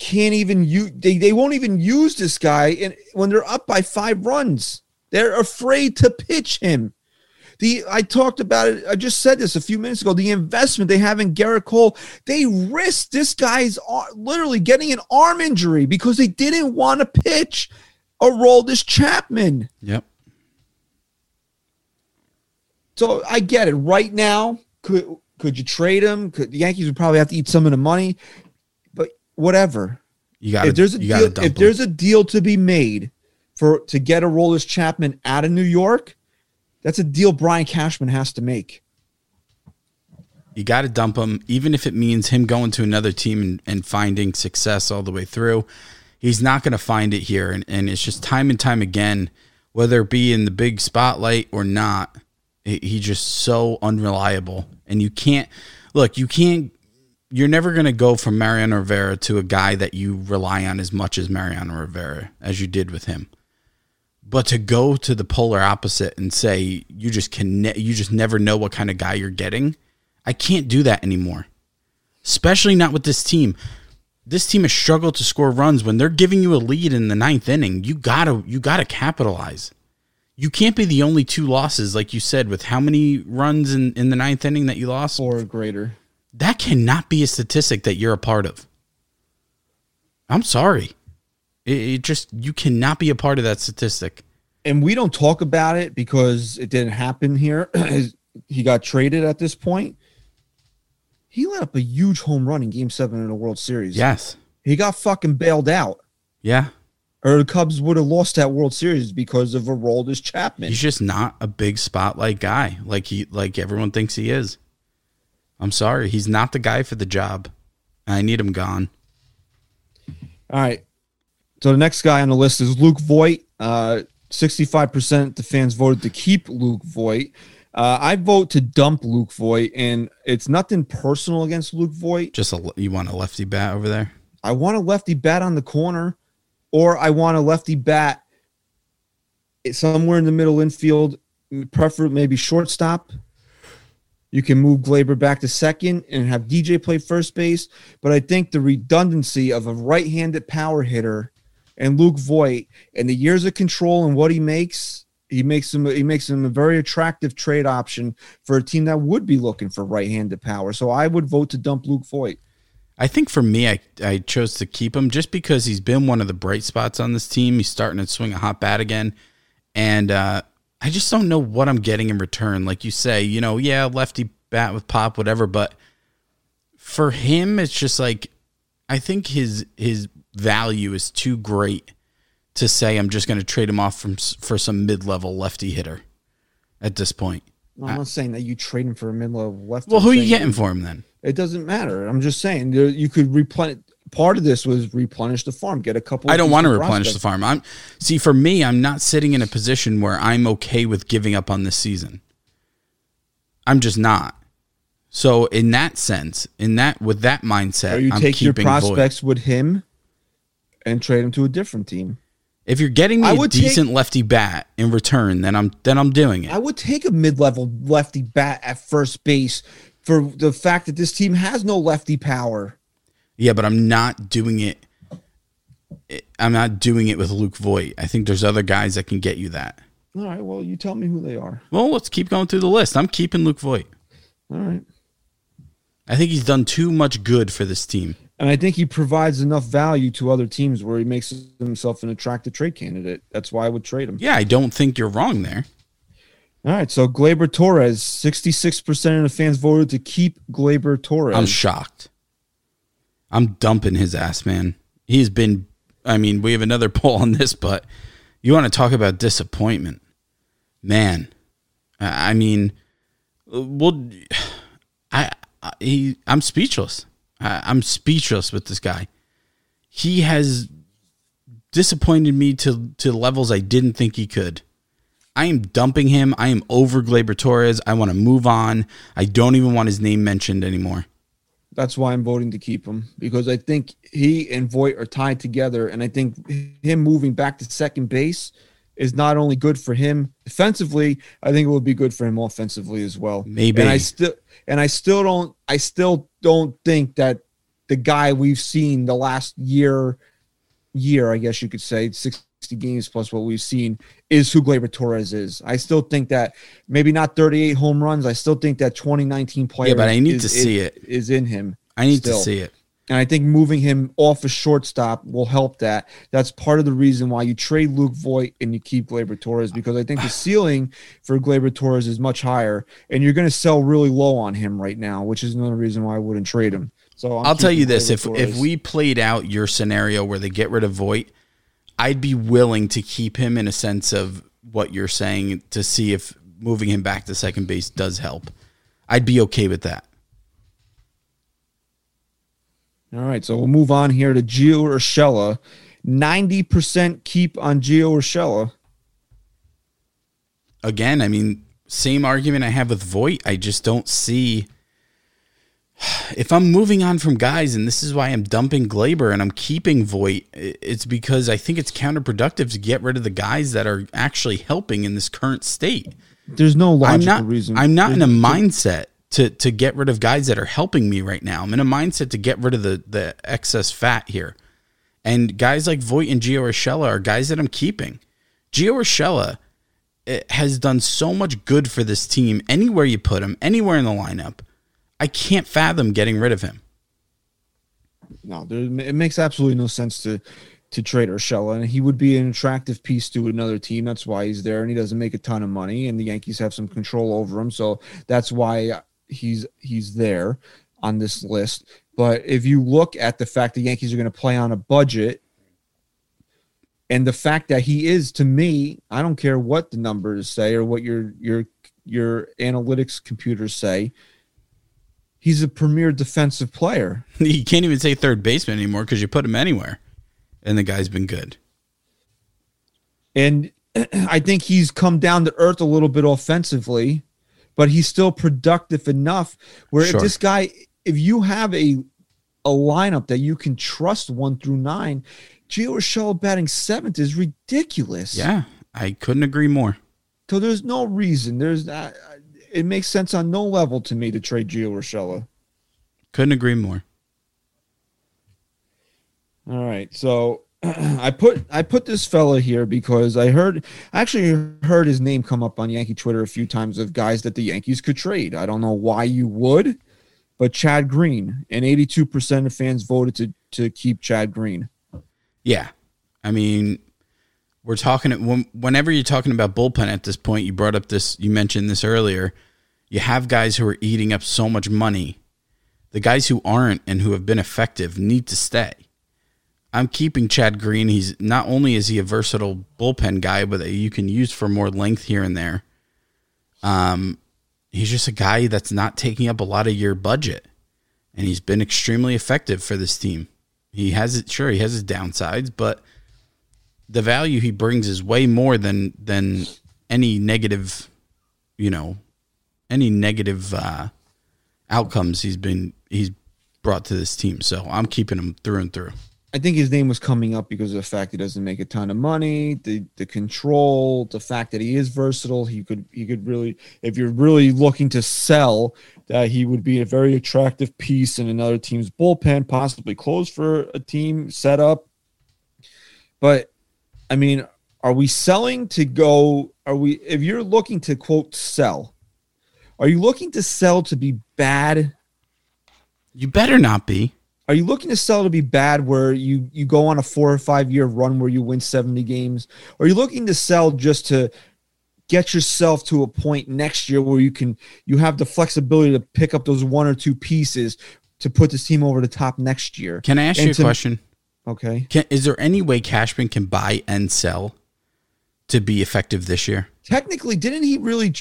Speaker 4: can't even use they, they won't even use this guy and when they're up by five runs. They're afraid to pitch him. The I talked about it. I just said this a few minutes ago. The investment they have in Gerrit Cole, they risked this guy's literally getting an arm injury because they didn't want to pitch Aroldis Chapman.
Speaker 5: Yep.
Speaker 4: So I get it. Right now, could could you trade him? Could the Yankees would probably have to eat some of the money, but whatever.
Speaker 5: You got
Speaker 4: if there's a deal, if there's a deal to be made for to get Aroldis Chapman out of New York, that's a deal Brian Cashman has to make.
Speaker 5: You got to dump him, even if it means him going to another team and, and finding success all the way through. He's not going to find it here. And, and it's just time and time again, whether it be in the big spotlight or not, he- he's just so unreliable. And you can't, look, you can't, you're never going to go from Mariano Rivera to a guy that you rely on as much as Mariano Rivera, as you did with him. But to go to the polar opposite and say you just can, ne- you just never know what kind of guy you're getting. I can't do that anymore. Especially not with this team. This team has struggled to score runs when they're giving you a lead in the ninth inning. You gotta you gotta capitalize. You can't be the only two losses, like you said, with how many runs in, in the ninth inning that you lost.
Speaker 4: Or greater.
Speaker 5: That cannot be a statistic that you're a part of. I'm sorry. It, it just you cannot be a part of that statistic.
Speaker 4: And we don't talk about it because it didn't happen here. <clears throat> he got traded at this point. He let up a huge home run in game seven in the World Series.
Speaker 5: Yes.
Speaker 4: He got fucking bailed out.
Speaker 5: Yeah.
Speaker 4: Or the Cubs would have lost that World Series because of Aroldis Chapman.
Speaker 5: He's just not a big spotlight guy like he like everyone thinks he is. I'm sorry, he's not the guy for the job. I need him gone.
Speaker 4: All right. So the next guy on the list is Luke Voit. Uh, 65% the fans voted to keep Luke Voit. Uh, I vote to dump Luke Voit, and it's nothing personal against Luke Voit.
Speaker 5: Just a you want a lefty bat over there?
Speaker 4: I want a lefty bat on the corner, or I want a lefty bat somewhere in the middle infield, prefer maybe shortstop. You can move Gleyber back to second and have DJ play first base. But I think the redundancy of a right handed power hitter and Luke Voit and the years of control and what he makes, he makes him he makes him a very attractive trade option for a team that would be looking for right handed power. So I would vote to dump Luke Voit.
Speaker 5: I think for me, I, I chose to keep him just because he's been one of the bright spots on this team. He's starting to swing a hot bat again. And uh, I just don't know what I'm getting in return. Like you say, you know, yeah, lefty bat with pop, whatever. But for him, it's just like I think his his value is too great to say I'm just going to trade him off from for some mid-level lefty hitter at this point.
Speaker 4: No, I'm not saying that you trade him for a mid-level lefty.
Speaker 5: Well, who are you getting for him then?
Speaker 4: It doesn't matter. I'm just saying there- you could replenish. Part of this was replenish the farm, get a couple.
Speaker 5: I don't want to replenish the farm. I'm see for me, I'm not sitting in a position where I'm okay with giving up on this season. I'm just not. So in that sense, in that with that mindset,
Speaker 4: Or you
Speaker 5: I'm
Speaker 4: take your prospects with him and trade him to a different team.
Speaker 5: If you're getting me
Speaker 4: I
Speaker 5: a
Speaker 4: would take-
Speaker 5: decent lefty bat in return, then I'm then I'm doing it.
Speaker 4: I would take a mid-level lefty bat at first base for the fact that this team has no lefty power.
Speaker 5: Yeah, but I'm not doing it. I'm not doing it with Luke Voit. I think there's other guys that can get you that.
Speaker 4: All right, well, you tell me who they are.
Speaker 5: Well, let's keep going through the list. I'm keeping Luke Voit.
Speaker 4: All right.
Speaker 5: I think he's done too much good for this team.
Speaker 4: And I think he provides enough value to other teams where he makes himself an attractive trade candidate. That's why I would trade him.
Speaker 5: Yeah, I don't think you're wrong there.
Speaker 4: All right, so Gleyber Torres, 66% of the fans voted to keep Gleyber Torres.
Speaker 5: I'm shocked. I'm dumping his ass, man. He's been. I mean, we have another <laughs> poll on this, but you want to talk about disappointment, man. I mean, uh, well, <sighs> I, I he, I'm speechless. I'm speechless with this guy. He has disappointed me to to levels I didn't think he could. I am dumping him. I am over Gleyber Torres. I want to move on. I don't even want his name mentioned anymore.
Speaker 4: That's why I'm voting to keep him because I think he and Voit are tied together, and I think him moving back to second base is not only good for him defensively. I think it would be good for him offensively as well.
Speaker 5: Maybe.
Speaker 4: and I still and I still don't I still don't think that the guy we've seen the last year year I guess you could say 60 games plus what we've seen is who Gleyber Torres is. I still think that maybe not 38 home runs. I still think that 2019 player.
Speaker 5: Yeah, but I need
Speaker 4: is-
Speaker 5: to see
Speaker 4: is-
Speaker 5: it.
Speaker 4: Is in him.
Speaker 5: I need
Speaker 4: still.
Speaker 5: to see it.
Speaker 4: And I think moving him off a shortstop will help that. That's part of the reason why you trade Luke Voit and you keep Gleyber Torres because I think the ceiling for Gleyber Torres is much higher, and you're going to sell really low on him right now, which is another reason why I wouldn't trade him. So i
Speaker 5: I'll tell you this: if if we played out your scenario where they get rid of Voit, I'd be willing to keep him in a sense of what you're saying to see if moving him back to second base does help. I'd be okay with that.
Speaker 4: All right, so we'll move on here to Gio Urshela. Ninety percent keep on Gio Urshela.
Speaker 5: Again, I mean, same argument I have with Voit. I just don't see. If I'm moving on from guys, and this is why I'm dumping Gleyber and I'm keeping Voit, i- it's because I think it's counterproductive to get rid of the guys that are actually helping in this current state.
Speaker 4: There's no
Speaker 5: I'm
Speaker 4: logical
Speaker 5: not.
Speaker 4: reason.
Speaker 5: I'm not in a mindset to to get rid of guys that are helping me right now. I'm in a mindset to get rid of the the excess fat here, and guys like Voit and Gio Urshela are guys that I'm keeping. Gio Urshela eh, has done so much good for this team. Anywhere you put him, anywhere in the lineup, I can't fathom getting rid of him.
Speaker 4: No, there, it makes absolutely no sense to to trade Urshela, and he would be an attractive piece to another team. That's why he's there, and he doesn't make a ton of money, and the Yankees have some control over him, so that's why he's he's there on this list. But if you look at the fact the Yankees are going to play on a budget, and the fact that he is to me, I don't care what the numbers say or what your your your analytics computers say. He's a premier defensive player. <laughs>
Speaker 5: You can't even say third baseman anymore because you put him anywhere, and the guy's been good.
Speaker 4: And <clears throat> I think he's come down to earth a little bit offensively, but he's still productive enough where
Speaker 5: Sure.
Speaker 4: if this guy, if you have a a lineup that you can trust one through nine, Gio Urshela batting seventh is ridiculous.
Speaker 5: Yeah, I couldn't agree more.
Speaker 4: So there's no reason. There's uh, it makes sense on no level to me to trade Gio Urshela.
Speaker 5: Couldn't agree more.
Speaker 4: All right. So I put I put this fella here because I heard I actually heard his name come up on Yankee Twitter a few times of guys that the Yankees could trade. I don't know why you would, but Chad Green and 82% of fans voted to to keep Chad Green.
Speaker 5: Yeah. I mean, we're talking when- whenever you're talking about bullpen at this point, you brought up this, you mentioned this earlier. You have guys who are eating up so much money. The guys who aren't and who have been effective need to stay. I'm keeping Chad Green. He's not only is he a versatile bullpen guy, but you can use for more length here and there. Um, he's just a guy that's not taking up a lot of your budget, and he's been extremely effective for this team. He has it. Sure, he has his downsides, but the value he brings is way more than than any negative, you know, any negative uh, outcomes he's been he's brought to this team. So I'm keeping him through and through.
Speaker 4: I think his name was coming up because of the fact he doesn't make a ton of money, the the control, the fact that he is versatile. He could he could really, if you're really looking to sell, that he would be a very attractive piece in another team's bullpen, possibly close for a team setup. But I mean, are we selling to go? Are we? If you're looking to quote sell, are you looking to sell to be bad?
Speaker 5: You better not be.
Speaker 4: Are you looking to sell to be bad where you you go on a four or five year run where you win 70 games? Or are you looking to sell just to get yourself to a point next year where you can you have the flexibility to pick up those one or two pieces to put this team over the top next year?
Speaker 5: Can I ask
Speaker 4: And
Speaker 5: you a
Speaker 4: to-
Speaker 5: question?
Speaker 4: Okay.
Speaker 5: Can, is there any way Cashman can buy and sell to be effective this year?
Speaker 4: Technically, didn't he really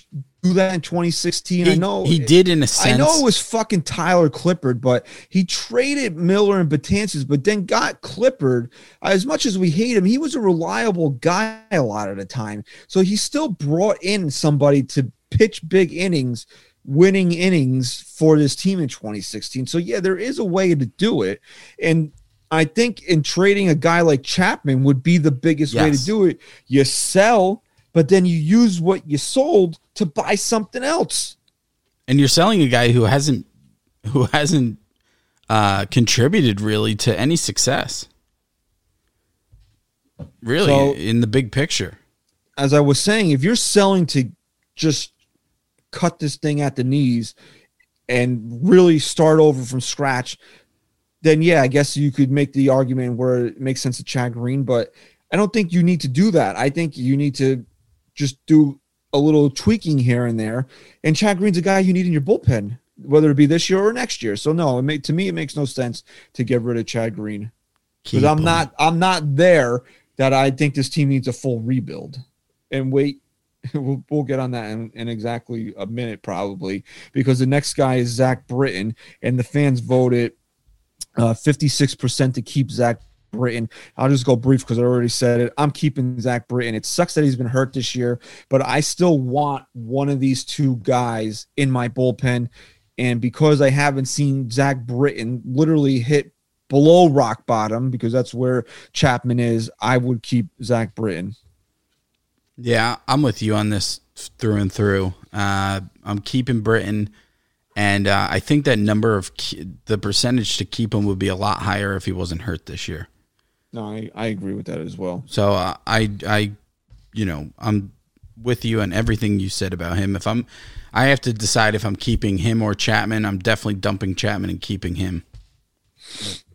Speaker 4: do that in 2016? I know
Speaker 5: he did in a sense.
Speaker 4: I know it was fucking Tyler Clippard, but he traded Miller and Betances, but then got Clippard. As much as we hate him, he was a reliable guy a lot of the time. So he still brought in somebody to pitch big innings, winning innings for this team in 2016. So yeah, there is a way to do it. And I think in trading a guy like Chapman would be the biggest way to do it. You sell, but then you use what you sold to buy something else.
Speaker 5: and you're selling a guy who hasn't who hasn't uh, contributed really to any success. Really,
Speaker 4: So-
Speaker 5: in the big picture.
Speaker 4: as I was saying, if you're selling to just cut this thing at the knees and really start over from scratch, then yeah, I guess you could make the argument where it makes sense to Chad Green, but I don't think you need to do that. I think you need to just do a little tweaking here and there. And Chad Green's a guy you need in your bullpen, whether it be this year or next year. So no, it make, to me it makes no sense to get rid of Chad Green because I'm
Speaker 5: him.
Speaker 4: not I'm not there that I think this team needs a full rebuild. And wait, <laughs> we'll, we'll get on that in, in exactly a minute probably because the next guy is Zach Britton and the fans voted uh, 56% to keep Zach Britton. I'll just go brief because I already said it. I'm keeping Zach Britton. It sucks that he's been hurt this year, but I still want one of these two guys in my bullpen. And because I haven't seen Zach Britton literally hit below rock bottom, because that's where Chapman is, I would keep Zach Britton.
Speaker 5: Yeah, I'm with you on this through and through. Uh, I'm keeping Britton, and uh, I think that number of the percentage to keep him would be a lot higher if he wasn't hurt this year.
Speaker 4: No, I, I agree with that as well.
Speaker 5: So uh, I, I, you know, I'm with you on everything you said about him. If I'm, I have to decide if I'm keeping him or Chapman. I'm definitely dumping Chapman and keeping him.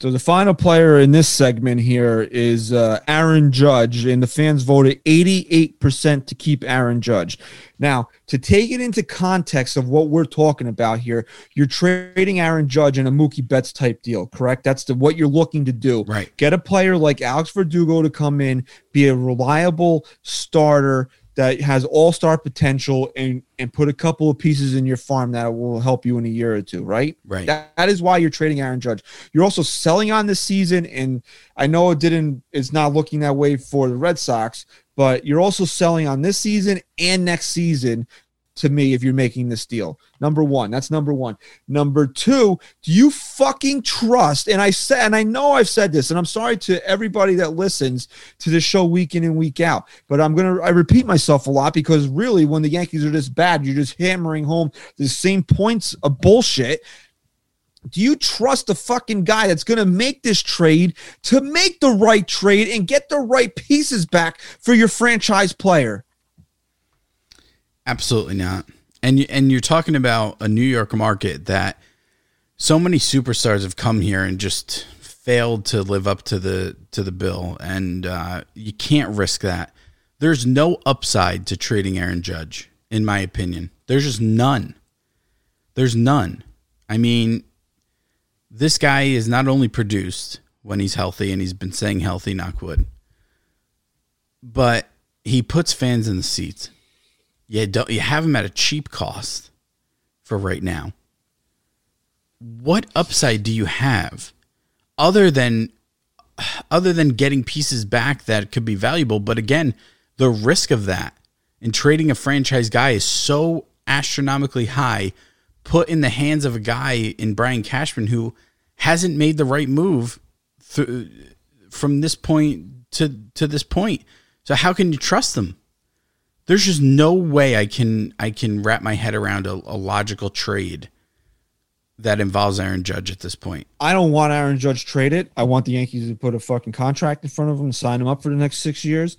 Speaker 4: So the final player in this segment here is uh, Aaron Judge, and the fans voted 88% to keep Aaron Judge. Now, to take it into context of what we're talking about here, you're trading Aaron Judge in a Mookie Betts type deal, correct? That's the what you're looking to do.
Speaker 5: Right.
Speaker 4: Get a player like Alex Verdugo to come in, be a reliable starter that has all-star potential, and and put a couple of pieces in your farm that will help you in a year or two, right?
Speaker 5: Right.
Speaker 4: That, that is why you're trading Aaron Judge. You're also selling on this season, and I know it didn't. It's not looking that way for the Red Sox, but you're also selling on this season and next season. To me, if you're making this deal, number one, that's number one. Number two, do you fucking trust? And I said, and I know I've said this, and I'm sorry to everybody that listens to this show week in and week out, but I'm gonna I repeat myself a lot because really, when the Yankees are this bad, you're just hammering home the same points of bullshit do you trust the fucking guy that's going to make this trade to make the right trade and get the right pieces back for your franchise player?
Speaker 5: Absolutely not. And you, and you're talking about a New York market that so many superstars have come here and just failed to live up to the to the bill, and uh, you can't risk that. There's no upside to trading Aaron Judge, in my opinion. There's just none. There's none. I mean, this guy is not only produced when he's healthy, and he's been saying healthy, knock wood. But he puts fans in the seats. You don't you have them at a cheap cost for right now. What upside do you have other than other than getting pieces back that could be valuable? But again, the risk of that in trading a franchise guy is so astronomically high put in the hands of a guy in Brian Cashman who hasn't made the right move from this point to to this point. So how can you trust them? There's just no way I can I can wrap my head around a, a logical trade that involves Aaron Judge at this point.
Speaker 4: I don't want Aaron Judge traded. I want the Yankees to put a fucking contract in front of him and sign him up for the next six years.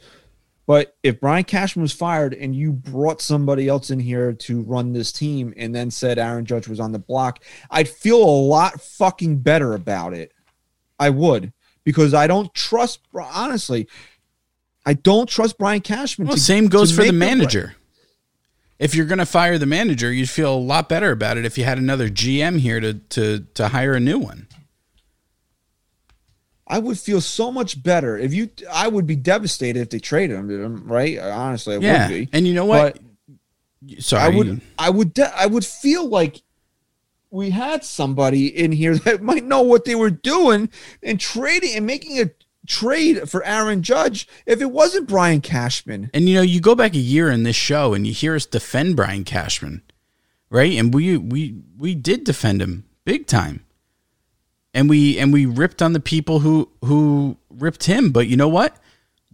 Speaker 4: But if Brian Cashman was fired and you brought somebody else in here to run this team and then said Aaron Judge was on the block, I'd feel a lot fucking better about it. I would because I don't trust. Honestly, I don't trust Brian Cashman.
Speaker 5: Well,
Speaker 4: to-
Speaker 5: same goes for the manager. If you're going to fire the manager, you'd feel a lot better about it if you had another GM here to to to hire a new one.
Speaker 4: I would feel so much better if you. I would be devastated if they traded him. Right? Honestly, I
Speaker 5: Yeah,
Speaker 4: would be.
Speaker 5: and you know what? Sorry,
Speaker 4: I would I would de- I would feel like we had somebody in here <laughs> that might know what they were doing and trading and making a trade for Aaron Judge if it wasn't Brian Cashman.
Speaker 5: And you know, you go back a year in this show and you hear us defend Brian Cashman, right? And we we we did defend him big time. And we and we ripped on the people who who ripped him, but you know what?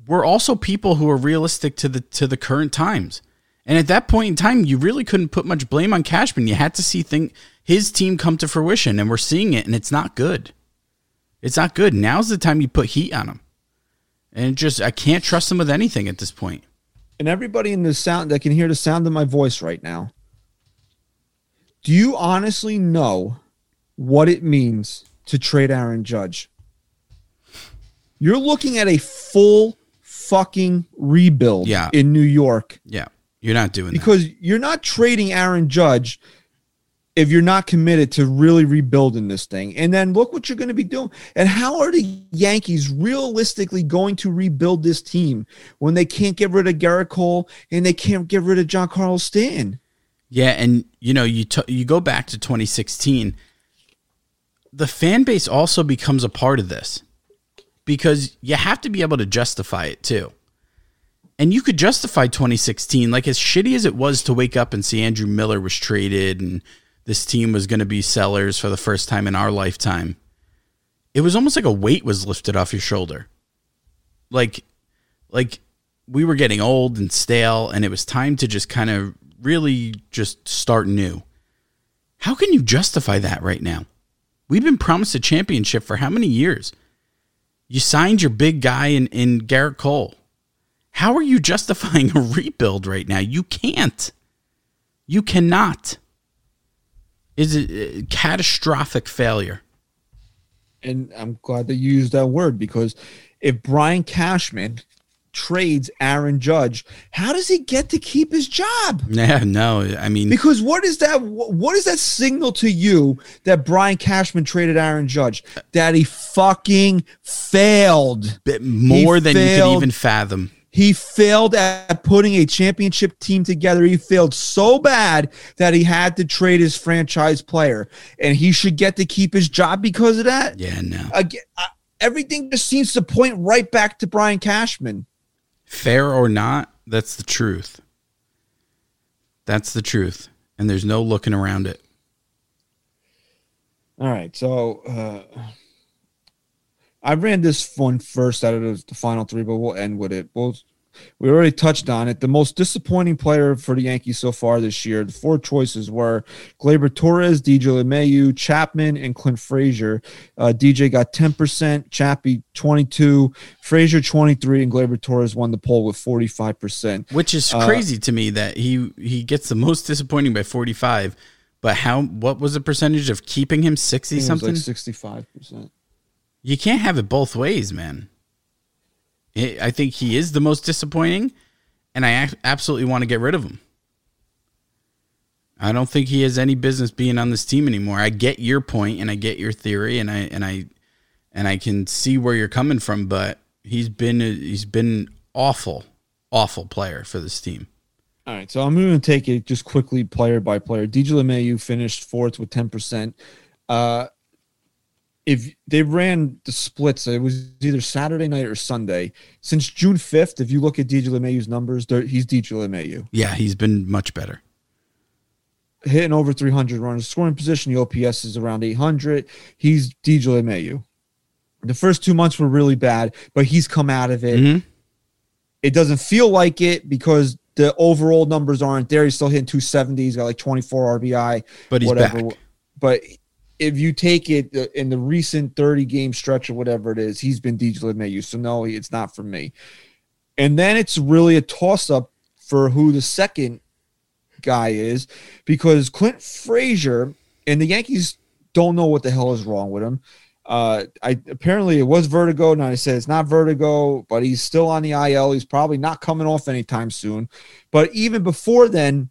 Speaker 5: We're also people who are realistic to the to the current times. And at that point in time, you really couldn't put much blame on Cashman. You had to see thing his team come to fruition and we're seeing it and it's not good. It's not good. Now's the time you put heat on them. And just I can't trust them with anything at this point.
Speaker 4: And everybody in the sound that can hear the sound of my voice right now. Do you honestly know what it means to trade Aaron Judge? You're looking at a full fucking rebuild
Speaker 5: Yeah.
Speaker 4: in New York.
Speaker 5: Yeah, you're not doing that.
Speaker 4: because you're not trading Aaron Judge if you're not committed to really rebuilding this thing. And then look what you're going to be doing. And how are the Yankees realistically going to rebuild this team when they can't get rid of Gerrit Cole and they can't get rid of Giancarlo Stanton?
Speaker 5: Yeah, and you know, you t- you go back to 2016. The fan base also becomes a part of this because you have to be able to justify it too. And you could justify 2016, like as shitty as it was to wake up and see Andrew Miller was traded and this team was going to be sellers for the first time in our lifetime. It was almost like a weight was lifted off your shoulder. Like like we were getting old and stale and it was time to just kind of really just start new. How can you justify that right now? We've been promised a championship for how many years? You signed your big guy in, in Gerrit Cole. How are you justifying a rebuild right now? You can't. You cannot. Is it a catastrophic failure?
Speaker 4: And I'm glad that you used that word because if Brian Cashman trades Aaron Judge, how does he get to keep his job? <laughs>
Speaker 5: Yeah, no. I mean,
Speaker 4: Because what is that? What is that signal to you that Brian Cashman traded Aaron Judge? That he fucking failed.
Speaker 5: bit more than you could even fathom.
Speaker 4: He failed at putting a championship team together. He failed so bad that he had to trade his franchise player, and he should get to keep his job because of that.
Speaker 5: Yeah, no.
Speaker 4: Again, I, everything just seems to point right back to Brian Cashman.
Speaker 5: Fair or not, that's the truth. That's the truth. And there's no looking around it.
Speaker 4: All right, so uh, I ran this one first out of the, final three, but we'll end with it. We'll, we already touched on it. The most disappointing player for the Yankees so far this year, the four choices were Gleyber Torres, DJ LeMahieu, Chapman, and Clint Frazier. Uh, DJ got 10%, Chappie 22, Frazier 23, and Gleyber Torres won the poll with 45%.
Speaker 5: Which is
Speaker 4: Uh,
Speaker 5: crazy to me that he he gets the most disappointing by 45, but how what was the percentage of keeping him 60
Speaker 4: I think it was
Speaker 5: something?
Speaker 4: like 65%.
Speaker 5: You can't have it both ways, man. I I think he is the most disappointing and I absolutely want to get rid of him. I don't think he has any business being on this team anymore. I get your point and I get your theory and I and I and I can see where you're coming from, but he's been he's been awful, awful player for this team.
Speaker 4: All right, so I'm going to take it just quickly, player by player. DJ LeMahieu finished fourth with 10%. Uh, if they ran the splits, it was either Saturday night or Sunday. Since June 5th, if you look at DJ LeMahieu's numbers, he's DJ LeMahieu.
Speaker 5: Yeah, he's been much better.
Speaker 4: Hitting over 300 runners, scoring position, the OPS is around 800. He's DJ LeMahieu. The first two months were really bad, but he's come out of it.
Speaker 5: Mhm.
Speaker 4: It doesn't feel like it because the overall numbers aren't there. He's still hitting 270. He's got like 24 RBI.
Speaker 5: But he's
Speaker 4: whatever.
Speaker 5: back.
Speaker 4: But if you take it uh, in the recent 30 game stretch or whatever it is, he's been DJ LeMahieu. So no, it's not for me. And then it's really a toss up for who the second guy is because Clint Frazier and the Yankees don't know what the hell is wrong with him. Uh, I apparently it was vertigo. Now I said it's not vertigo, but he's still on the IL. He's probably not coming off anytime soon. But even before then,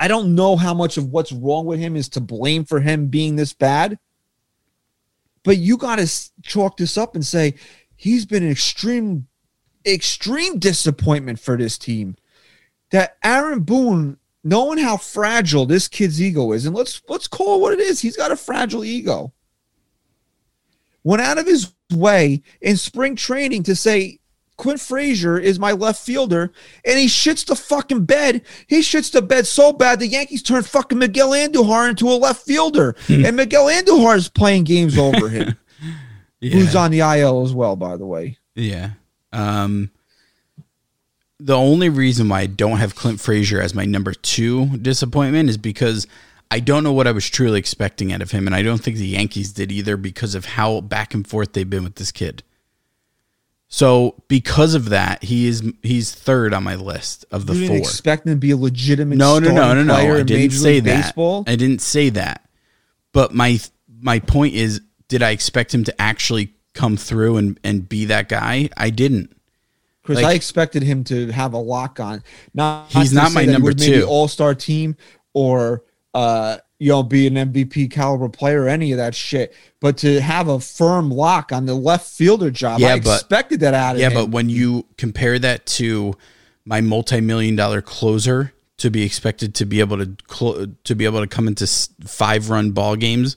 Speaker 4: I don't know how much of what's wrong with him is to blame for him being this bad. But you got to chalk this up and say he's been an extreme, extreme disappointment for this team. That Aaron Boone, knowing how fragile this kid's ego is, and let's let's call it what it is. He's got a fragile ego. Went out of his way in spring training to say Clint Frazier is my left fielder, and he shits the fucking bed. He shits the bed so bad the Yankees turned fucking Miguel Andujar into a left fielder, and Miguel Andujar is playing games over him, <laughs>
Speaker 5: Yeah.
Speaker 4: who's on the IL as well, by the way.
Speaker 5: Yeah. Um, the only reason why I don't have Clint Frazier as my number two disappointment is because I don't know what I was truly expecting out of him, and I don't think the Yankees did either because of how back and forth they've been with this kid. So because of that, he is he's third on my list of the
Speaker 4: you didn't
Speaker 5: four.
Speaker 4: expect him to be a legitimate
Speaker 5: no, no, no, no, no. I didn't say that.
Speaker 4: Baseball.
Speaker 5: I didn't say that. But my my point is, did I expect him to actually come through and and be that guy? I didn't.
Speaker 4: Because
Speaker 5: Like-
Speaker 4: I expected him to have a lock on. Not
Speaker 5: He's
Speaker 4: to
Speaker 5: not my number two.
Speaker 4: All star team or uh you know be an MVP caliber player or any of that shit. But to have a firm lock on the left fielder job,
Speaker 5: Yeah,
Speaker 4: I
Speaker 5: but-
Speaker 4: expected that out of
Speaker 5: Yeah,
Speaker 4: him.
Speaker 5: Yeah, but when you compare that to my multi-million dollar closer to be expected to be able to clo- to be able to come into five-run ball games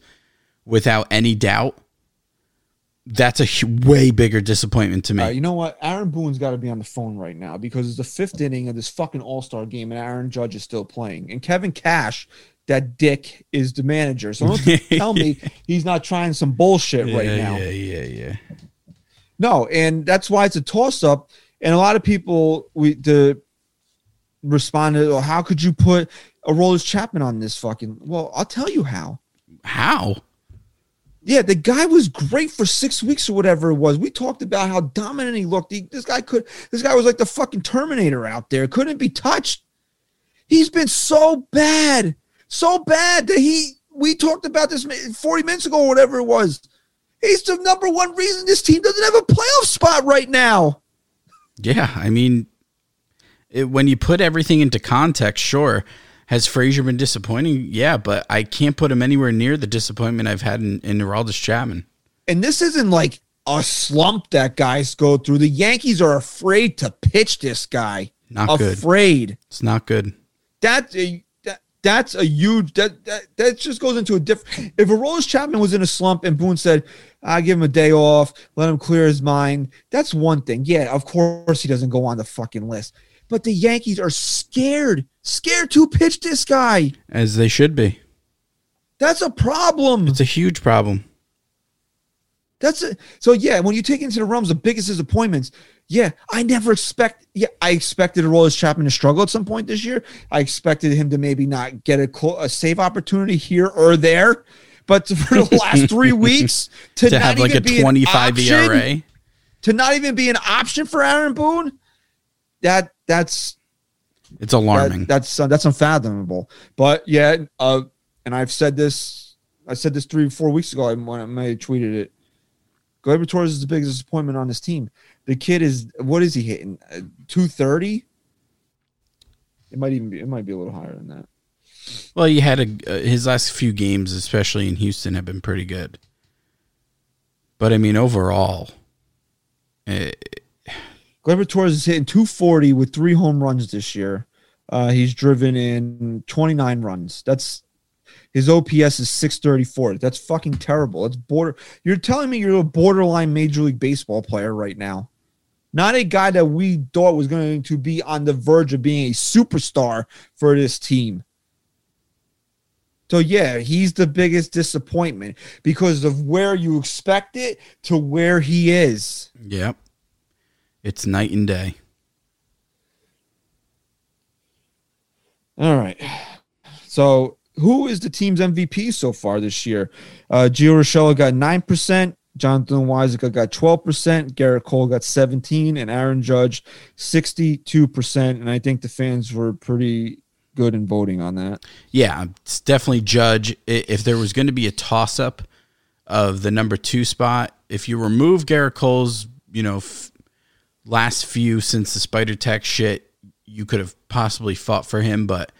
Speaker 5: without any doubt, that's a way bigger disappointment to me.
Speaker 4: Uh, you know what? Aaron Boone's got to be on the phone right now because it's the fifth inning of this fucking All Star game, and Aaron Judge is still playing. And Kevin Cash, that dick, is the manager. So don't <laughs> tell me he's not trying some bullshit
Speaker 5: yeah,
Speaker 4: right now.
Speaker 5: yeah, yeah, yeah.
Speaker 4: No, and that's why it's a toss up. And a lot of people we the responded, "Well, how could you put Aroldis Chapman on this fucking?" Well, I'll tell you how.
Speaker 5: How?
Speaker 4: Yeah, the guy was great for six weeks or whatever it was. We talked about how dominant he looked. He, this guy could. This guy was like the fucking Terminator out there. Couldn't be touched. He's been so bad, so bad that he. We talked about this forty minutes ago or whatever it was. He's the number one reason this team doesn't have a playoff spot right now.
Speaker 5: Yeah, I mean, it, when you put everything into context, sure. Has Frazier been disappointing? Yeah, but I can't put him anywhere near the disappointment I've had in, in Aroldis Chapman.
Speaker 4: and this isn't like a slump that guys go through. The Yankees are afraid to pitch this guy.
Speaker 5: Not good.
Speaker 4: afraid.
Speaker 5: It's not good.
Speaker 4: That's a that, that's a huge that, that that just goes into a different. If a Aroldis Chapman was in a slump and Boone said, "I give him a day off, let him clear his mind," that's one thing. Yeah, of course he doesn't go on the fucking list. But the Yankees are scared, scared to pitch this guy.
Speaker 5: As they should be.
Speaker 4: That's a problem.
Speaker 5: It's a huge problem.
Speaker 4: That's it. So yeah, when you take into the realms of biggest disappointments, yeah, I never expect. Yeah, I expected Aroldis Chapman to struggle at some point this year. I expected him to maybe not get a, a save opportunity here or there. But <laughs> for the last three weeks, <laughs> to,
Speaker 5: To
Speaker 4: not
Speaker 5: have like a
Speaker 4: even be an
Speaker 5: 25
Speaker 4: option-
Speaker 5: ERA.
Speaker 4: to not even be an option for Aaron Boone, that that's
Speaker 5: It's
Speaker 4: that,
Speaker 5: alarming.
Speaker 4: that's uh, that's unfathomable. But yeah, uh, and I've said this. I said this three four weeks ago. I when I may have tweeted it. Gleyber Torres is the biggest disappointment on this team. The kid is what is he hitting? Uh, Two thirty. It might even be. It might be a little higher than that.
Speaker 5: well, you had a uh, his last few games, especially in Houston, have been pretty good. But I mean, overall, eh,
Speaker 4: Gleyber Torres is hitting 240 with three home runs this year. Uh, he's driven in 29 runs. That's his OPS is 634. That's fucking terrible. That's border. You're telling me you're a borderline Major League Baseball player right now. Not a guy that we thought was going to be on the verge of being a superstar for this team. So yeah, he's the biggest disappointment because of where you expect it to where he is.
Speaker 5: yep, it's night and day.
Speaker 4: All right. So who is the team's MVP so far this year? Uh Gio Urshela got 9%, Jonathan Loaisiga got 12%, Gerrit Cole got 17, and Aaron Judge 62%. And I think the fans were pretty good in voting on that.
Speaker 5: Yeah, it's definitely Judge. If there was going to be a toss up of the number two spot, if you remove Gerrit Cole's, you know, f- last few since the Spider Tack shit, you could have possibly fought for him. But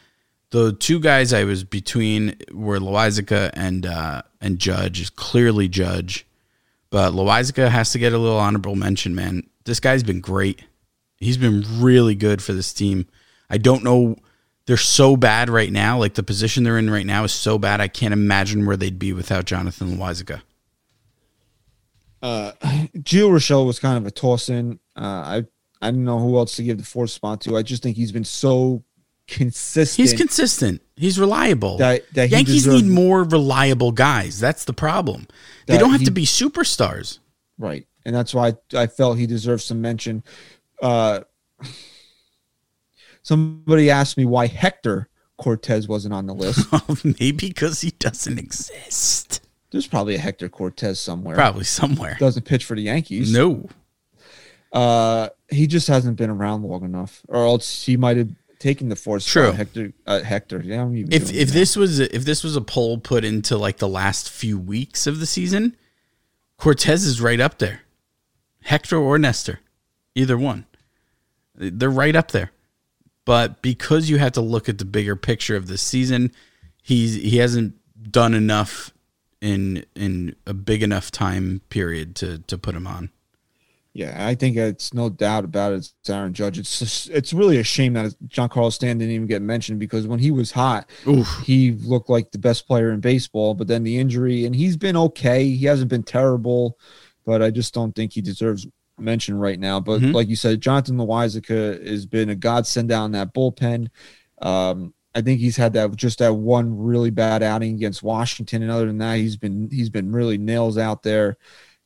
Speaker 5: the two guys I was between were Loaisiga and uh, and Judge. Is clearly Judge, but Loaisiga has to get a little honorable mention. Man, this guy's been great. He's been really good for this team. I don't know. They're so bad right now. Like the position they're in right now is so bad. I can't imagine where they'd be without Jonathan Loaisiga.
Speaker 4: Uh Gio Urshela was kind of a toss in. Uh I I don't know who else to give the fourth spot to. I just think he's been so consistent.
Speaker 5: He's consistent. He's reliable.
Speaker 4: That- that he
Speaker 5: Yankees
Speaker 4: deserves-
Speaker 5: need more reliable guys. That's the problem. They don't have
Speaker 4: he-
Speaker 5: to be superstars.
Speaker 4: Right. And that's why I, I felt he deserves some mention. Uh, somebody asked me why Hector Cortez wasn't on the list. <laughs>
Speaker 5: Maybe because he doesn't exist.
Speaker 4: There's probably a Hector Cortez somewhere.
Speaker 5: Probably somewhere.
Speaker 4: Doesn't pitch for the Yankees.
Speaker 5: No.
Speaker 4: Uh, he just hasn't been around long enough, or else he might have taken the fourth
Speaker 5: True.
Speaker 4: spot. Hector, uh, Hector. Yeah,
Speaker 5: If if
Speaker 4: that.
Speaker 5: this was a, if this was a poll put into like the last few weeks of the season, Cortes is right up there. Hector or Nestor, either one. They're right up there. But because you have to look at the bigger picture of the season, he's he hasn't done enough in in a big enough time period to to put him on.
Speaker 4: Yeah, I think it's no doubt about it. It's Aaron Judge. It's just, it's really a shame that Giancarlo Stan didn't even get mentioned because when he was hot,
Speaker 5: Oof.
Speaker 4: he looked like the best player in baseball. But then the injury, and he's been okay. He hasn't been terrible, but I just don't think he deserves mention right now. But
Speaker 5: Mhm.
Speaker 4: like you said, Jonathan Loaisiga has been a godsend down that bullpen. Um, I think he's had that just that one really bad outing against Washington, and other than that, he's been he's been really nails out there.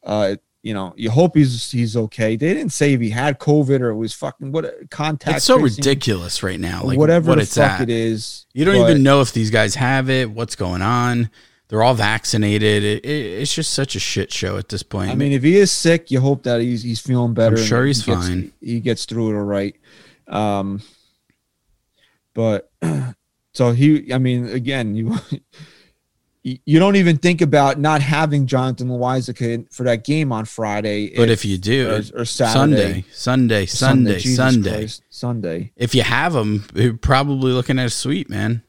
Speaker 4: Uh, you know, you hope he's he's okay. They didn't say if he had COVID or it was fucking what contact.
Speaker 5: It's so
Speaker 4: tracing,
Speaker 5: ridiculous right now. Like
Speaker 4: whatever
Speaker 5: what
Speaker 4: the
Speaker 5: it's
Speaker 4: fuck
Speaker 5: at.
Speaker 4: it is.
Speaker 5: You don't
Speaker 4: but-
Speaker 5: even know if these guys have it, what's going on. They're all vaccinated. It, it, it's just such a shit show at this point.
Speaker 4: I mean, if he is sick, you hope that he's he's feeling better.
Speaker 5: I'm sure he's
Speaker 4: he gets-
Speaker 5: fine.
Speaker 4: He gets through it all right. Um, but <clears throat> so he, I mean, again, you you don't even think about not having Jonathan Loaisiga for that game on Friday.
Speaker 5: but if you do,
Speaker 4: or, or
Speaker 5: Sunday,
Speaker 4: Saturday,
Speaker 5: Sunday, Sunday,
Speaker 4: Jesus
Speaker 5: Sunday.
Speaker 4: Christ, Sunday.
Speaker 5: If you have them, you're probably looking at a sweep, man.